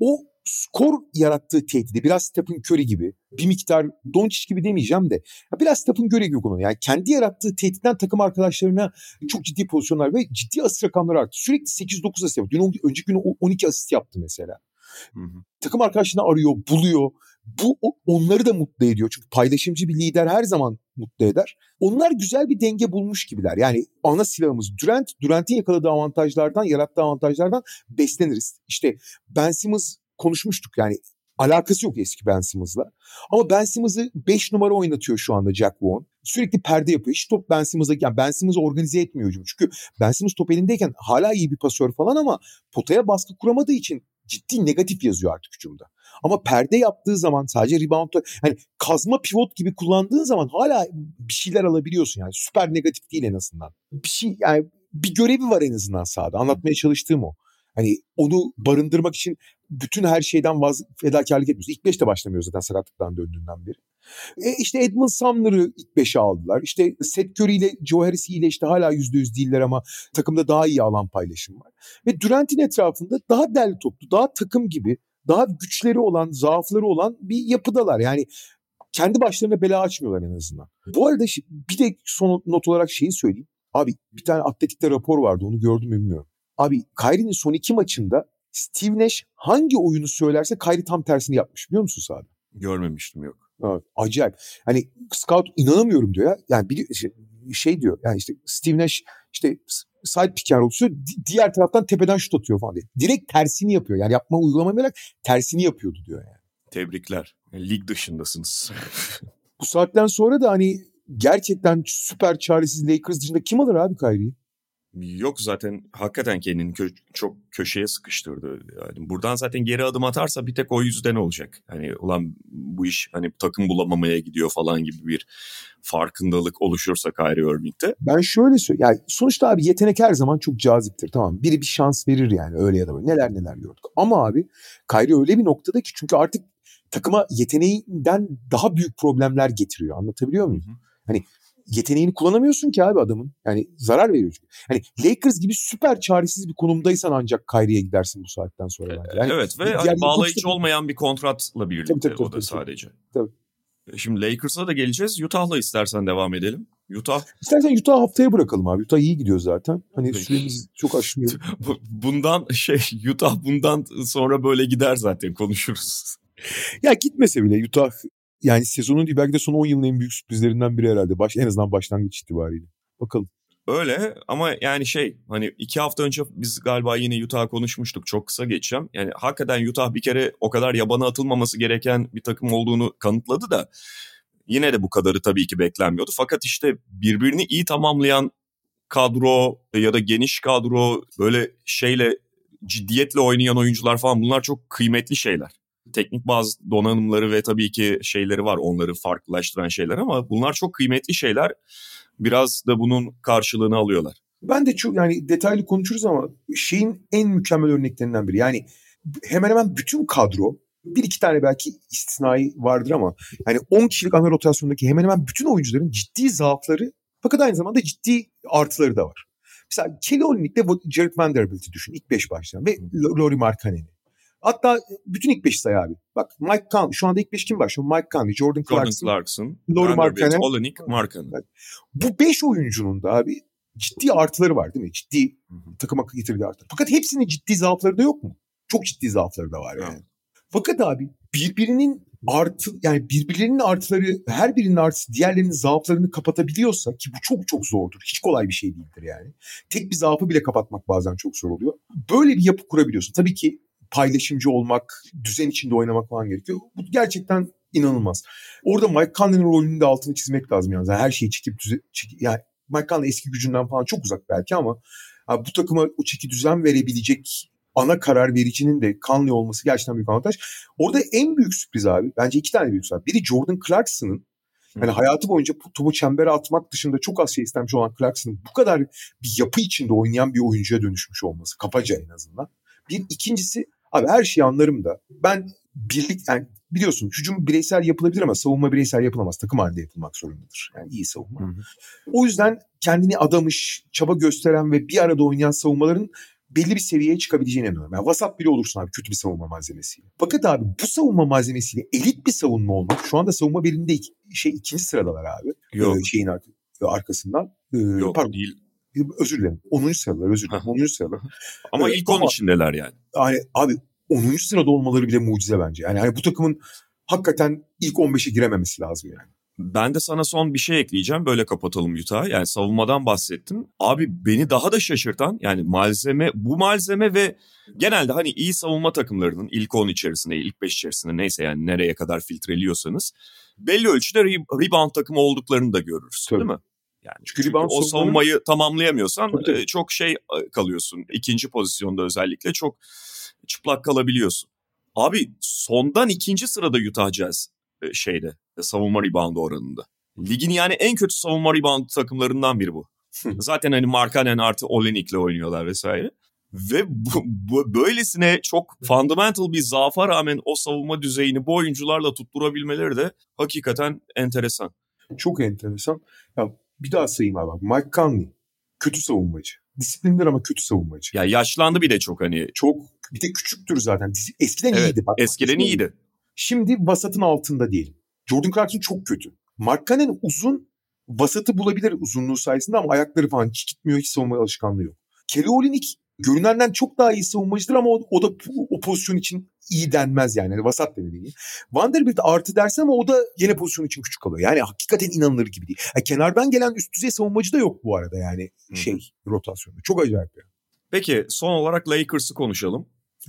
o skor yarattığı tehdidi biraz Stephen Curry gibi bir miktar Doncic gibi demeyeceğim de biraz Stephen Curry gibi konu. Yani kendi yarattığı tehditten takım arkadaşlarına çok ciddi pozisyonlar ve ciddi asist rakamları arttı. Sürekli 8-9 asist yaptı. Dün önceki gün 12 asist yaptı mesela. Hı hı. Takım arkadaşını arıyor, buluyor. Bu onları da mutlu ediyor. Çünkü paylaşımcı bir lider her zaman mutlu eder. Onlar güzel bir denge bulmuş gibiler. Yani ana silahımız Durant, Durant'in yakaladığı avantajlardan, yarattığı avantajlardan besleniriz. İşte Ben Simmons konuşmuştuk yani alakası yok eski Ben Simmons'la. Ama Ben Simmons'ı 5 numara oynatıyor şu anda Jack Vaughn. Sürekli perde yapıyor. Hiç top Ben Simmons'a yani Ben Simmons'ı organize etmiyor hücum. Çünkü Ben Simmons top elindeyken hala iyi bir pasör falan ama potaya baskı kuramadığı için ciddi negatif yazıyor artık hücumda. Ama perde yaptığı zaman sadece rebound hani kazma pivot gibi kullandığın zaman hala bir şeyler alabiliyorsun yani süper negatif değil en azından. Bir şey yani bir görevi var en azından sahada. Anlatmaya çalıştığım o. Hani onu barındırmak için bütün her şeyden vaz fedakarlık etmiyoruz. İlk beşte başlamıyor zaten sakatlıktan döndüğünden beri. E işte Edmund Sumner'ı ilk beşe aldılar. İşte Seth Curry ile Joe Harris ile işte hala yüzde yüz değiller ama takımda daha iyi alan paylaşım var. Ve Durant'in etrafında daha derli toplu, daha takım gibi, daha güçleri olan, zaafları olan bir yapıdalar. Yani kendi başlarına bela açmıyorlar en azından. Bu arada bir de son not olarak şeyi söyleyeyim. Abi bir tane atletikte rapor vardı onu gördüm bilmiyorum. Abi Kyrie'nin son iki maçında Steve Nash hangi oyunu söylerse Kyrie tam tersini yapmış biliyor musun sahada? Görmemiştim yok. Evet, acayip. Hani scout inanamıyorum diyor ya. Yani bir şey, şey diyor. Yani işte Steve Nash işte side pick and roll diğer taraftan tepeden şut atıyor falan diye. Direkt tersini yapıyor. Yani yapma uygulama tersini yapıyordu diyor yani. Tebrikler. Lig dışındasınız. Bu saatten sonra da hani gerçekten süper çaresiz Lakers dışında kim alır abi Kyrie'yi? Yok zaten hakikaten kendini kö- çok köşeye sıkıştırdı. Yani buradan zaten geri adım atarsa bir tek o yüzden olacak. Hani ulan bu iş hani takım bulamamaya gidiyor falan gibi bir farkındalık oluşursa Kyrie Irving'de. Ben şöyle söyleyeyim. Yani sonuçta abi yetenek her zaman çok caziptir. Tamam biri bir şans verir yani öyle ya da böyle. Neler neler gördük. Ama abi Kyrie öyle bir noktada ki çünkü artık takıma yeteneğinden daha büyük problemler getiriyor. Anlatabiliyor muyum? Hı hı. Hani yeteneğini kullanamıyorsun ki abi adamın. Yani zarar veriyor çünkü. Hani Lakers gibi süper çaresiz bir konumdaysan ancak Kyrie'ye gidersin bu saatten sonra bence. Yani evet ve hani bağlayıcı olmayan bir kontratla birlikte tabii, tabii, tabii, o da tabii, sadece. Tabii. E, şimdi Lakers'a da geleceğiz. Utah'la istersen devam edelim. Utah. İstersen Utah haftaya bırakalım abi. Utah iyi gidiyor zaten. Hani süremiz çok aşmıyor. [laughs] bundan şey Utah bundan sonra böyle gider zaten konuşuruz. ya gitmese bile Utah yani sezonun değil belki de son 10 yılın en büyük sürprizlerinden biri herhalde. Baş, en azından başlangıç itibariyle. Bakalım. Öyle ama yani şey hani iki hafta önce biz galiba yine Utah konuşmuştuk çok kısa geçeceğim. Yani hakikaten Utah bir kere o kadar yabana atılmaması gereken bir takım olduğunu kanıtladı da yine de bu kadarı tabii ki beklenmiyordu. Fakat işte birbirini iyi tamamlayan kadro ya da geniş kadro böyle şeyle ciddiyetle oynayan oyuncular falan bunlar çok kıymetli şeyler teknik bazı donanımları ve tabii ki şeyleri var onları farklılaştıran şeyler ama bunlar çok kıymetli şeyler. Biraz da bunun karşılığını alıyorlar. Ben de çok yani detaylı konuşuruz ama şeyin en mükemmel örneklerinden biri. Yani hemen hemen bütün kadro bir iki tane belki istisnai vardır ama yani 10 kişilik ana rotasyondaki hemen hemen bütün oyuncuların ciddi zaafları fakat aynı zamanda ciddi artıları da var. Mesela Kelly Olynyk'le Jared Vanderbilt'i düşün ilk beş başlayan ve Laurie Markkanen'i. Hatta bütün ilk beşi say abi. Bak Mike Conley. Şu anda ilk beş kim var? Şu Mike Conley, Jordan Clarkson, Jordan Clarkson Laurie Markkanen. Olenek, Markkanen. Evet. Bu beş oyuncunun da abi ciddi artıları var değil mi? Ciddi takıma getirdiği artılar. Fakat hepsinin ciddi zaafları da yok mu? Çok ciddi zaafları da var yani. Evet. Fakat abi birbirinin artı yani birbirlerinin artıları her birinin artısı diğerlerinin zaaflarını kapatabiliyorsa ki bu çok çok zordur. Hiç kolay bir şey değildir yani. Tek bir zaafı bile kapatmak bazen çok zor oluyor. Böyle bir yapı kurabiliyorsun. Tabii ki paylaşımcı olmak, düzen içinde oynamak falan gerekiyor. Bu gerçekten inanılmaz. Orada Mike Conley'nin rolünün de altını çizmek lazım yani. Her şeyi çekip düzen, çekip, yani Mike Conley eski gücünden falan çok uzak belki ama abi bu takıma o çeki düzen verebilecek ana karar vericinin de Conley olması gerçekten büyük avantaj. Orada en büyük sürpriz abi bence iki tane büyük sürpriz. Biri Jordan Clarkson'ın yani hayatı boyunca topu çembere atmak dışında çok az şey istemiş olan Clarkson'ın bu kadar bir yapı içinde oynayan bir oyuncuya dönüşmüş olması. Kapaca en azından. Bir ikincisi Abi her şeyi anlarım da ben birlik yani biliyorsun hücum bireysel yapılabilir ama savunma bireysel yapılamaz. Takım halinde yapılmak zorundadır. Yani iyi savunma. Hı hı. O yüzden kendini adamış, çaba gösteren ve bir arada oynayan savunmaların belli bir seviyeye çıkabileceğine inanıyorum. Yani vasat bile olursun abi kötü bir savunma malzemesiyle. Fakat abi bu savunma malzemesiyle elit bir savunma olmak şu anda savunma birinde iki, şey ikinci sıradalar abi. Yok. Ee, şeyin ar- arkasından. Ee, Yok pardon. değil. Özür dilerim. 10. sıralar özür dilerim. 10. sıralar. [laughs] Ama evet, ilk 10 içindeler yani. Yani abi 10. sırada olmaları bile mucize bence. Yani hani bu takımın hakikaten ilk 15'e girememesi lazım yani. Ben de sana son bir şey ekleyeceğim. Böyle kapatalım Utah'ı. Yani savunmadan bahsettim. Abi beni daha da şaşırtan yani malzeme bu malzeme ve genelde hani iyi savunma takımlarının ilk 10 içerisinde, ilk 5 içerisinde neyse yani nereye kadar filtreliyorsanız belli ölçüde rebound takımı olduklarını da görürüz Tabii. değil mi? Yani çünkü, çünkü o savunmayı tamamlayamıyorsan tabii. çok şey kalıyorsun. İkinci pozisyonda özellikle çok çıplak kalabiliyorsun. Abi sondan ikinci sırada Utah Jazz şeyde savunma rebound oranında. Ligin yani en kötü savunma rebound takımlarından biri bu. [laughs] Zaten hani Markkanen artı Olenik'le oynuyorlar vesaire. Ve bu, bu, böylesine çok fundamental bir zaafa rağmen o savunma düzeyini bu oyuncularla tutturabilmeleri de hakikaten enteresan. Çok enteresan. Ya bir daha sayayım abi. Mike Conley kötü savunmacı. Disiplinler ama kötü savunmacı. Ya yaşlandı bir de çok hani. Çok bir de küçüktür zaten. Eskiden evet, iyiydi. Bak, eskiden iyiydi. Şimdi vasatın altında değil. Jordan Clarkson çok kötü. Markkanen uzun, vasatı bulabilir uzunluğu sayesinde ama ayakları falan hiç gitmiyor, hiç savunma alışkanlığı yok. Kelly Olynyk görünenden çok daha iyi savunmacıdır ama o, o da o pozisyon için iyi denmez yani. yani vasat denir Vanderbilt artı dersin ama o da yine pozisyon için küçük kalıyor. Yani hakikaten inanılır gibi değil. Yani kenardan gelen üst düzey savunmacı da yok bu arada yani şey Hı. rotasyonda. Çok acayip yani. Peki son olarak Lakers'ı konuşalım. [laughs]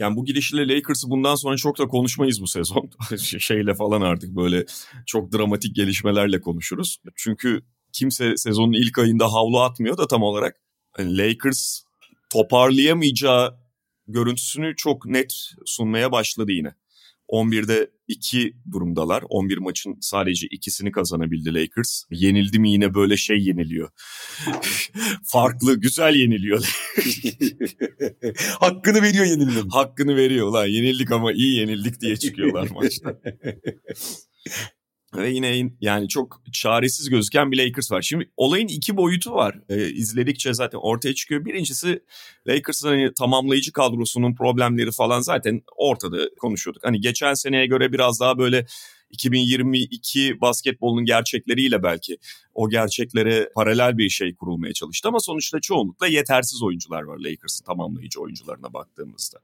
Yani bu gidişle Lakers'ı bundan sonra çok da konuşmayız bu sezon. [laughs] Şeyle falan artık böyle çok dramatik gelişmelerle konuşuruz. Çünkü kimse sezonun ilk ayında havlu atmıyor da tam olarak. Yani Lakers toparlayamayacağı görüntüsünü çok net sunmaya başladı yine. 11'de 2 durumdalar. 11 maçın sadece ikisini kazanabildi Lakers. Yenildi mi yine böyle şey yeniliyor. [laughs] Farklı, güzel yeniliyor. [laughs] Hakkını veriyor yenilmenin. Hakkını veriyor lan. Yenildik ama iyi yenildik diye çıkıyorlar [laughs] maçta. Ve yine yani çok çaresiz gözüken bir Lakers var. Şimdi olayın iki boyutu var. Ee, izledikçe zaten ortaya çıkıyor. Birincisi Lakers'ın hani tamamlayıcı kadrosunun problemleri falan zaten ortada konuşuyorduk. Hani geçen seneye göre biraz daha böyle 2022 basketbolunun gerçekleriyle belki o gerçeklere paralel bir şey kurulmaya çalıştı ama sonuçta çoğunlukla yetersiz oyuncular var Lakers'ın tamamlayıcı oyuncularına baktığımızda.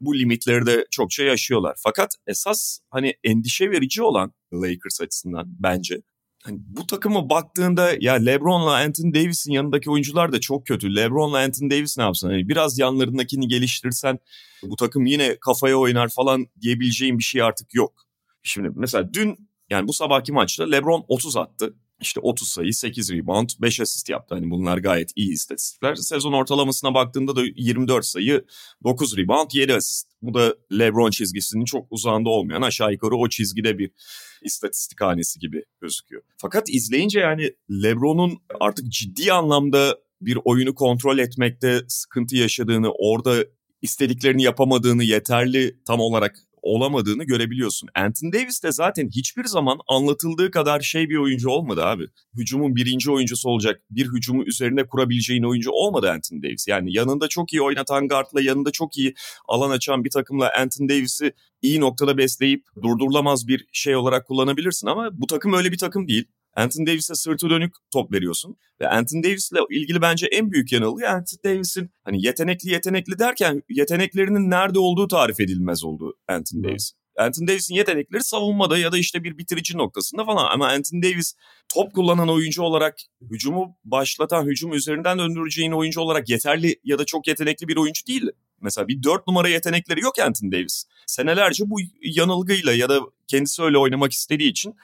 Bu limitleri de çokça yaşıyorlar. Fakat esas hani endişe verici olan Lakers açısından bence hani bu takıma baktığında ya LeBron'la Anthony Davis'in yanındaki oyuncular da çok kötü. LeBron'la Anthony Davis ne yapsın? Hani biraz yanlarındakini geliştirsen bu takım yine kafaya oynar falan diyebileceğim bir şey artık yok. Şimdi mesela dün yani bu sabahki maçta LeBron 30 attı. İşte 30 sayı, 8 rebound, 5 asist yaptı. Hani bunlar gayet iyi istatistikler. Sezon ortalamasına baktığında da 24 sayı, 9 rebound, 7 asist. Bu da LeBron çizgisinin çok uzağında olmayan aşağı yukarı o çizgide bir istatistik hanesi gibi gözüküyor. Fakat izleyince yani LeBron'un artık ciddi anlamda bir oyunu kontrol etmekte sıkıntı yaşadığını, orada istediklerini yapamadığını, yeterli tam olarak olamadığını görebiliyorsun. Anthony Davis de zaten hiçbir zaman anlatıldığı kadar şey bir oyuncu olmadı abi. Hücumun birinci oyuncusu olacak, bir hücumu üzerine kurabileceğin oyuncu olmadı Anthony Davis. Yani yanında çok iyi oynatan guardla, yanında çok iyi alan açan bir takımla Anthony Davis'i iyi noktada besleyip durdurulamaz bir şey olarak kullanabilirsin ama bu takım öyle bir takım değil. Anthony Davis'e sırtı dönük top veriyorsun. Ve Anthony Davis'le ilgili bence en büyük yanılgı Anthony Davis'in hani yetenekli yetenekli derken yeteneklerinin nerede olduğu tarif edilmez oldu Anthony Davis. Anthony Davis'in yetenekleri savunmada ya da işte bir bitirici noktasında falan ama Anthony Davis top kullanan oyuncu olarak hücumu başlatan, hücum üzerinden döndüreceğin oyuncu olarak yeterli ya da çok yetenekli bir oyuncu değil. Mesela bir dört numara yetenekleri yok Anthony Davis. Senelerce bu yanılgıyla ya da kendisi öyle oynamak istediği için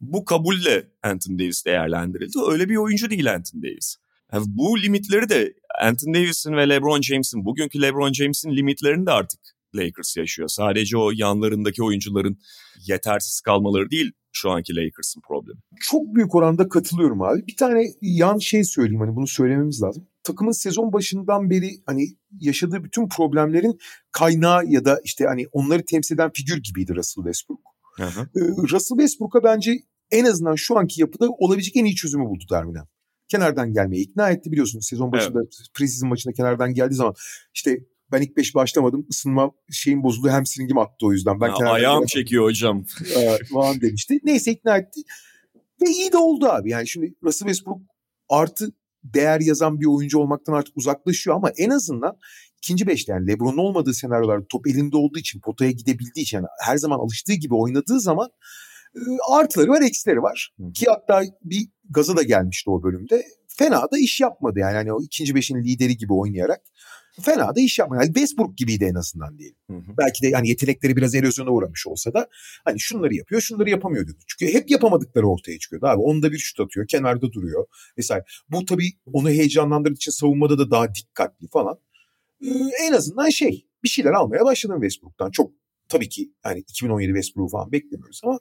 bu kabulle Anthony Davis değerlendirildi. Öyle bir oyuncu değil Anthony Davis. Yani bu limitleri de Anthony Davis'in ve LeBron James'in, bugünkü LeBron James'in limitlerini de artık Lakers yaşıyor. Sadece o yanlarındaki oyuncuların yetersiz kalmaları değil şu anki Lakers'ın problemi. Çok büyük oranda katılıyorum abi. Bir tane yan şey söyleyeyim hani bunu söylememiz lazım. Takımın sezon başından beri hani yaşadığı bütün problemlerin kaynağı ya da işte hani onları temsil eden figür gibiydi Russell Westbrook. Hı hı. Ee, Russell Westbrook'a bence en azından şu anki yapıda olabilecek en iyi çözümü buldu Darwin'e. Kenardan gelmeye ikna etti biliyorsunuz. Sezon başında evet. preseason maçında kenardan geldiği zaman işte ben ilk beş başlamadım. ısınma şeyim bozuldu. Hamstringim attı o yüzden. Ben ya, ayağım geldim. çekiyor hocam. [laughs] falan demişti. Neyse ikna etti. Ve iyi de oldu abi. Yani şimdi Russell Westbrook artı değer yazan bir oyuncu olmaktan artık uzaklaşıyor ama en azından ikinci beşte yani Lebron'un olmadığı senaryolar top elinde olduğu için potaya gidebildiği için yani her zaman alıştığı gibi oynadığı zaman e, artıları var eksileri var. Hı. Ki hatta bir gaza da gelmişti o bölümde. Fena da iş yapmadı yani hani o ikinci beşin lideri gibi oynayarak. Fena da iş yapmadı. Yani Westbrook gibiydi en azından diyelim. Hı hı. Belki de yani yetenekleri biraz erozyona uğramış olsa da hani şunları yapıyor şunları yapamıyor dedi. Çünkü hep yapamadıkları ortaya çıkıyordu abi. Onda bir şut atıyor kenarda duruyor vesaire. Bu tabii onu heyecanlandırdığı için savunmada da daha dikkatli falan. Ee, en azından şey bir şeyler almaya başladım Westbrook'tan. Çok tabii ki hani 2017 Westbrook falan beklemiyoruz ama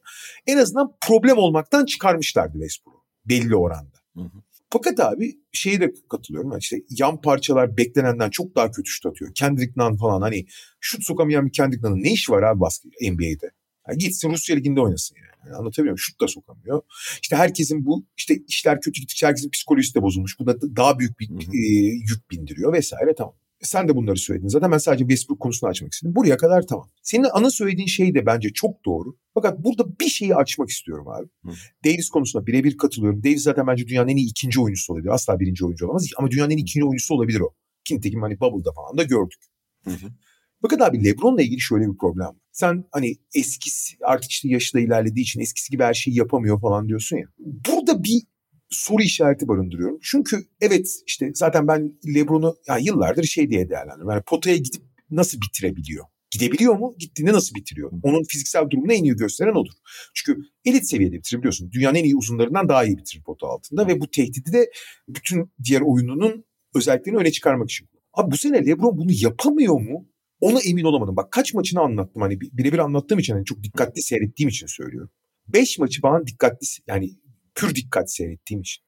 en azından problem olmaktan çıkarmışlardı Westbrook'u belli oranda. Hı hı. Fakat abi şeye de katılıyorum. Yani işte yan parçalar beklenenden çok daha kötü şut atıyor. Kendrick Nunn falan hani şut sokamayan bir Kendrick Nunn'ın ne işi var abi basket NBA'de? Yani gitsin Rusya Liginde oynasın yani. yani. Anlatabiliyor muyum? Şut da sokamıyor. İşte herkesin bu işte işler kötü gittikçe herkesin psikolojisi de bozulmuş. Bu da daha büyük bir e, yük bindiriyor vesaire tamam. Sen de bunları söyledin. Zaten ben sadece Westbrook konusunu açmak istedim. Buraya kadar tamam. Senin ana söylediğin şey de bence çok doğru. Fakat burada bir şeyi açmak istiyorum abi. Hı. Davis konusunda birebir katılıyorum. Davis zaten bence dünyanın en iyi ikinci oyuncusu olabilir. Asla birinci oyuncu olamaz. Ama dünyanın en iyi ikinci oyuncusu olabilir o. Ki nitekim hani Bubble'da falan da gördük. Hı hı. Fakat abi Lebron'la ilgili şöyle bir problem var. Sen hani eskisi artık işte yaşı da ilerlediği için eskisi gibi her şeyi yapamıyor falan diyorsun ya. Burada bir soru işareti barındırıyorum. Çünkü evet işte zaten ben Lebron'u ya yıllardır şey diye değerlendiriyorum. Yani potaya gidip nasıl bitirebiliyor? Gidebiliyor mu? Gittiğinde nasıl bitiriyor? Onun fiziksel durumunu en iyi gösteren odur. Çünkü elit seviyede bitirebiliyorsun. Dünyanın en iyi uzunlarından daha iyi bitirir pota altında ve bu tehdidi de bütün diğer oyununun özelliklerini öne çıkarmak için. Abi bu sene LeBron bunu yapamıyor mu? Ona emin olamadım. Bak kaç maçını anlattım. Hani birebir anlattığım için hani çok dikkatli seyrettiğim için söylüyorum. Beş maçı bana dikkatli yani pür dikkat seyrettiğim için.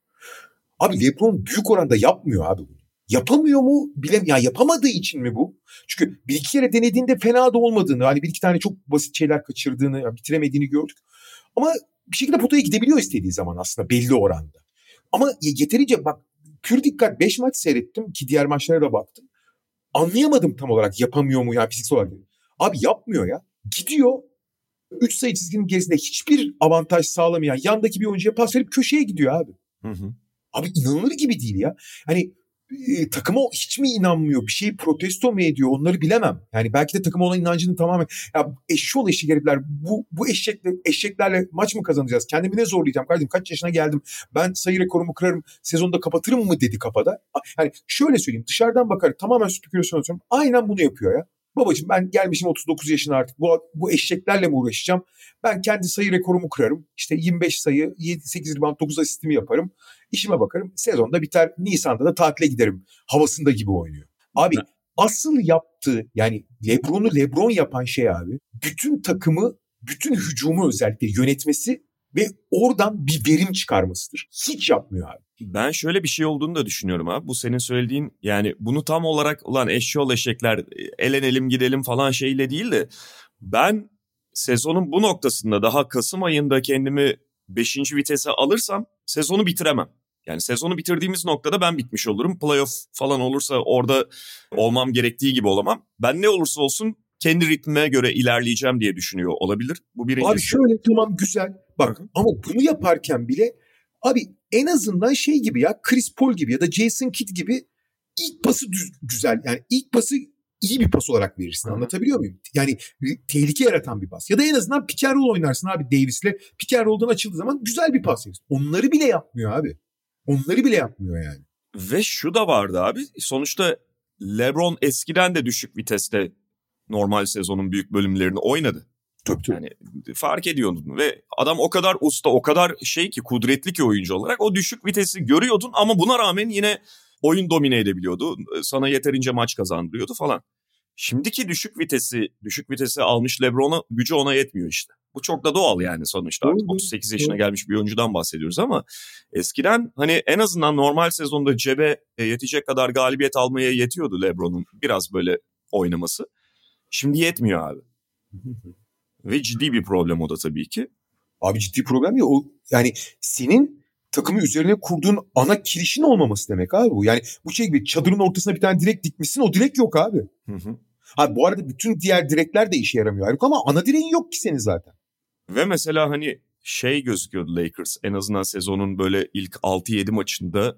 Abi LeBron büyük oranda yapmıyor abi bunu. Yapamıyor mu? Bilem ya yapamadığı için mi bu? Çünkü bir iki kere denediğinde fena da olmadığını, hani bir iki tane çok basit şeyler kaçırdığını, bitiremediğini gördük. Ama bir şekilde potaya gidebiliyor istediği zaman aslında belli oranda. Ama yeterince bak pür dikkat 5 maç seyrettim ki diğer maçlara da baktım. Anlayamadım tam olarak yapamıyor mu ya fiziksel olarak. Abi yapmıyor ya. Gidiyor 3 sayı çizginin gerisinde hiçbir avantaj sağlamayan yandaki bir oyuncuya pas verip köşeye gidiyor abi. Hı hı. Abi inanılır gibi değil ya. Hani e, takıma hiç mi inanmıyor? Bir şeyi protesto mu ediyor? Onları bilemem. Yani belki de takıma olan inancını tamamen ya eşşoğlu eşek herifler bu, bu eşekle, eşeklerle maç mı kazanacağız? Kendimi ne zorlayacağım kardeşim? Kaç yaşına geldim? Ben sayı rekorumu kırarım. Sezonda kapatırım mı dedi kafada. Yani şöyle söyleyeyim. Dışarıdan bakar tamamen spekülasyon atıyorum. Aynen bunu yapıyor ya. Babacığım ben gelmişim 39 yaşına artık bu, bu eşeklerle mi uğraşacağım? Ben kendi sayı rekorumu kırarım. İşte 25 sayı, 7, 8 rebound, 9 asistimi yaparım. İşime bakarım. Sezonda biter. Nisan'da da tatile giderim. Havasında gibi oynuyor. Abi asıl yaptığı yani Lebron'u Lebron yapan şey abi bütün takımı bütün hücumu özellikle yönetmesi ve oradan bir verim çıkarmasıdır. Hiç yapmıyor abi. Ben şöyle bir şey olduğunu da düşünüyorum abi. Bu senin söylediğin yani bunu tam olarak ulan eşyol eşekler elenelim gidelim falan şeyle değil de ben sezonun bu noktasında daha Kasım ayında kendimi 5. vitese alırsam sezonu bitiremem. Yani sezonu bitirdiğimiz noktada ben bitmiş olurum. Playoff falan olursa orada olmam gerektiği gibi olamam. Ben ne olursa olsun kendi ritmime göre ilerleyeceğim diye düşünüyor olabilir. Bu birincisi. Abi şöyle tamam güzel. Bak ama bunu yaparken bile abi en azından şey gibi ya Chris Paul gibi ya da Jason Kidd gibi ilk pası düz, güzel. Yani ilk pası iyi bir pas olarak verirsin. Hı. Anlatabiliyor muyum? Yani tehlike yaratan bir pas. Ya da en azından pick and roll oynarsın abi Davis'le. Pick and roll'dan açıldığı zaman güzel bir pas verirsin. Onları bile yapmıyor abi. Onları bile yapmıyor yani. Ve şu da vardı abi. Sonuçta LeBron eskiden de düşük viteste normal sezonun büyük bölümlerini oynadı. Tabii tabii. Yani fark ediyordun ve adam o kadar usta, o kadar şey ki kudretli ki oyuncu olarak o düşük vitesi görüyordun ama buna rağmen yine oyun domine edebiliyordu. Sana yeterince maç kazandırıyordu falan. Şimdiki düşük vitesi, düşük vitesi almış LeBron'a gücü ona yetmiyor işte. Bu çok da doğal yani sonuçta. Artık 38 yaşına gelmiş bir oyuncudan bahsediyoruz ama eskiden hani en azından normal sezonda cebe e, yetecek kadar galibiyet almaya yetiyordu LeBron'un biraz böyle oynaması. Şimdi yetmiyor abi. [laughs] Ve ciddi bir problem o da tabii ki. Abi ciddi problem ya o yani senin takımı üzerine kurduğun ana kirişin olmaması demek abi bu. Yani bu şey gibi çadırın ortasına bir tane direk dikmişsin o direk yok abi. Hı hı. Ha bu arada bütün diğer direkler de işe yaramıyor Haluk ama ana direğin yok ki senin zaten. Ve mesela hani şey gözüküyordu Lakers en azından sezonun böyle ilk 6-7 maçında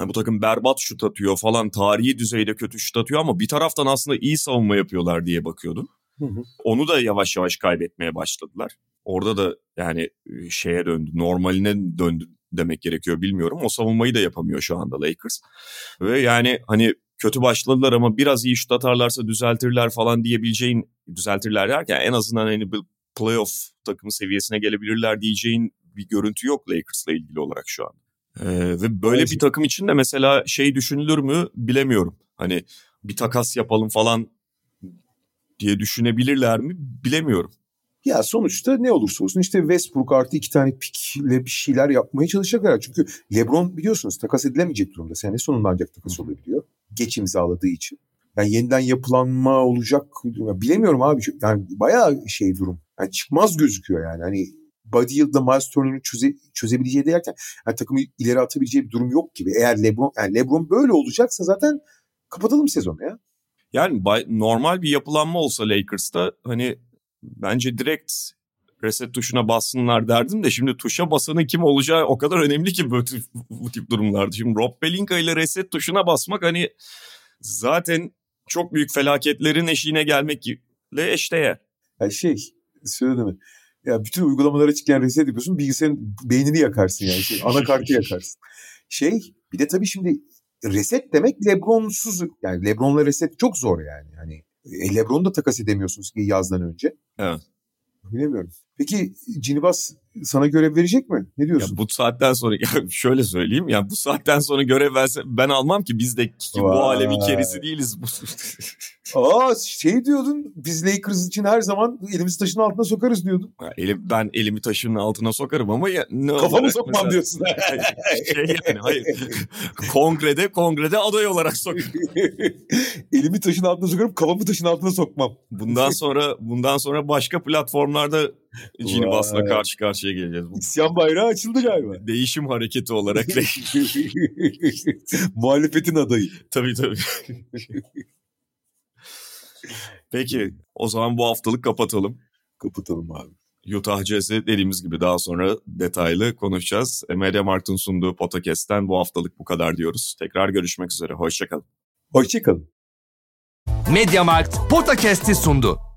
bu takım berbat şut atıyor falan tarihi düzeyde kötü şut atıyor ama bir taraftan aslında iyi savunma yapıyorlar diye bakıyordum. Hı hı. Onu da yavaş yavaş kaybetmeye başladılar. Orada da yani e, şeye döndü, normaline döndü demek gerekiyor bilmiyorum. O savunmayı da yapamıyor şu anda Lakers. Ve yani hani kötü başladılar ama biraz iyi şut atarlarsa düzeltirler falan diyebileceğin, düzeltirler derken en azından hani bir playoff takımı seviyesine gelebilirler diyeceğin bir görüntü yok Lakers'la ilgili olarak şu an. Ee, ve böyle bir takım için de mesela şey düşünülür mü bilemiyorum. Hani bir takas yapalım falan diye düşünebilirler mi bilemiyorum. Ya sonuçta ne olursa olsun işte Westbrook artı iki tane pikle bir şeyler yapmaya çalışacaklar. Çünkü LeBron biliyorsunuz takas edilemeyecek durumda. Sene sonunda ancak takas olabiliyor. Geç imzaladığı için. Yani yeniden yapılanma olacak. Bilemiyorum abi. Yani bayağı şey durum. Yani çıkmaz gözüküyor yani. Hani Buddy Yıldız'da Miles Turner'ı çöze, çözebileceği derken yani takımı ileri atabileceği bir durum yok gibi. Eğer LeBron, yani LeBron böyle olacaksa zaten kapatalım sezonu ya. Yani normal bir yapılanma olsa Lakers'ta hani bence direkt reset tuşuna bassınlar derdim de şimdi tuşa basanın kim olacağı o kadar önemli ki bu tip, bu tip durumlarda. Şimdi Rob Pelinka ile reset tuşuna basmak hani zaten çok büyük felaketlerin eşiğine gelmekle eşdeğer. Yani şey söyledim mi? Ya bütün uygulamalara çıkan reset yapıyorsun bilgisayarın beynini yakarsın yani. Şey, anakartı yakarsın. Şey bir de tabii şimdi reset demek Lebron'suz yani Lebron'la reset çok zor yani. Hani e, Lebron'u da takas edemiyorsunuz yazdan önce. Evet. Bilemiyorum. Peki Cinibas sana görev verecek mi? Ne diyorsun? Ya bu saatten sonra [laughs] ya şöyle söyleyeyim ya bu saatten sonra görev verse ben almam ki biz de ki bu alemin kerisi değiliz. [laughs] Aa şey diyordun biz Lakers için her zaman elimizi taşın altına sokarız diyordun. Ya, elim, ben elimi taşın altına sokarım ama ya ne Kafamı sokmam mesela, diyorsun. şey yani hayır. [laughs] kongrede kongrede aday olarak sokarım. elimi taşın altına sokarım kafamı taşın altına sokmam. Bundan sonra bundan sonra başka platformlarda [laughs] Cinibas'la karşı karşıya geleceğiz. İsyan bayrağı açıldı galiba. [laughs] Değişim hareketi olarak. [laughs] Muhalefetin adayı. Tabii tabii. Peki o zaman bu haftalık kapatalım. Kapatalım abi. Utah Jazz'i dediğimiz gibi daha sonra detaylı konuşacağız. Media Markt'ın sunduğu podcast'ten bu haftalık bu kadar diyoruz. Tekrar görüşmek üzere. Hoşçakalın. Hoşçakalın. Media Markt Podcast'i sundu.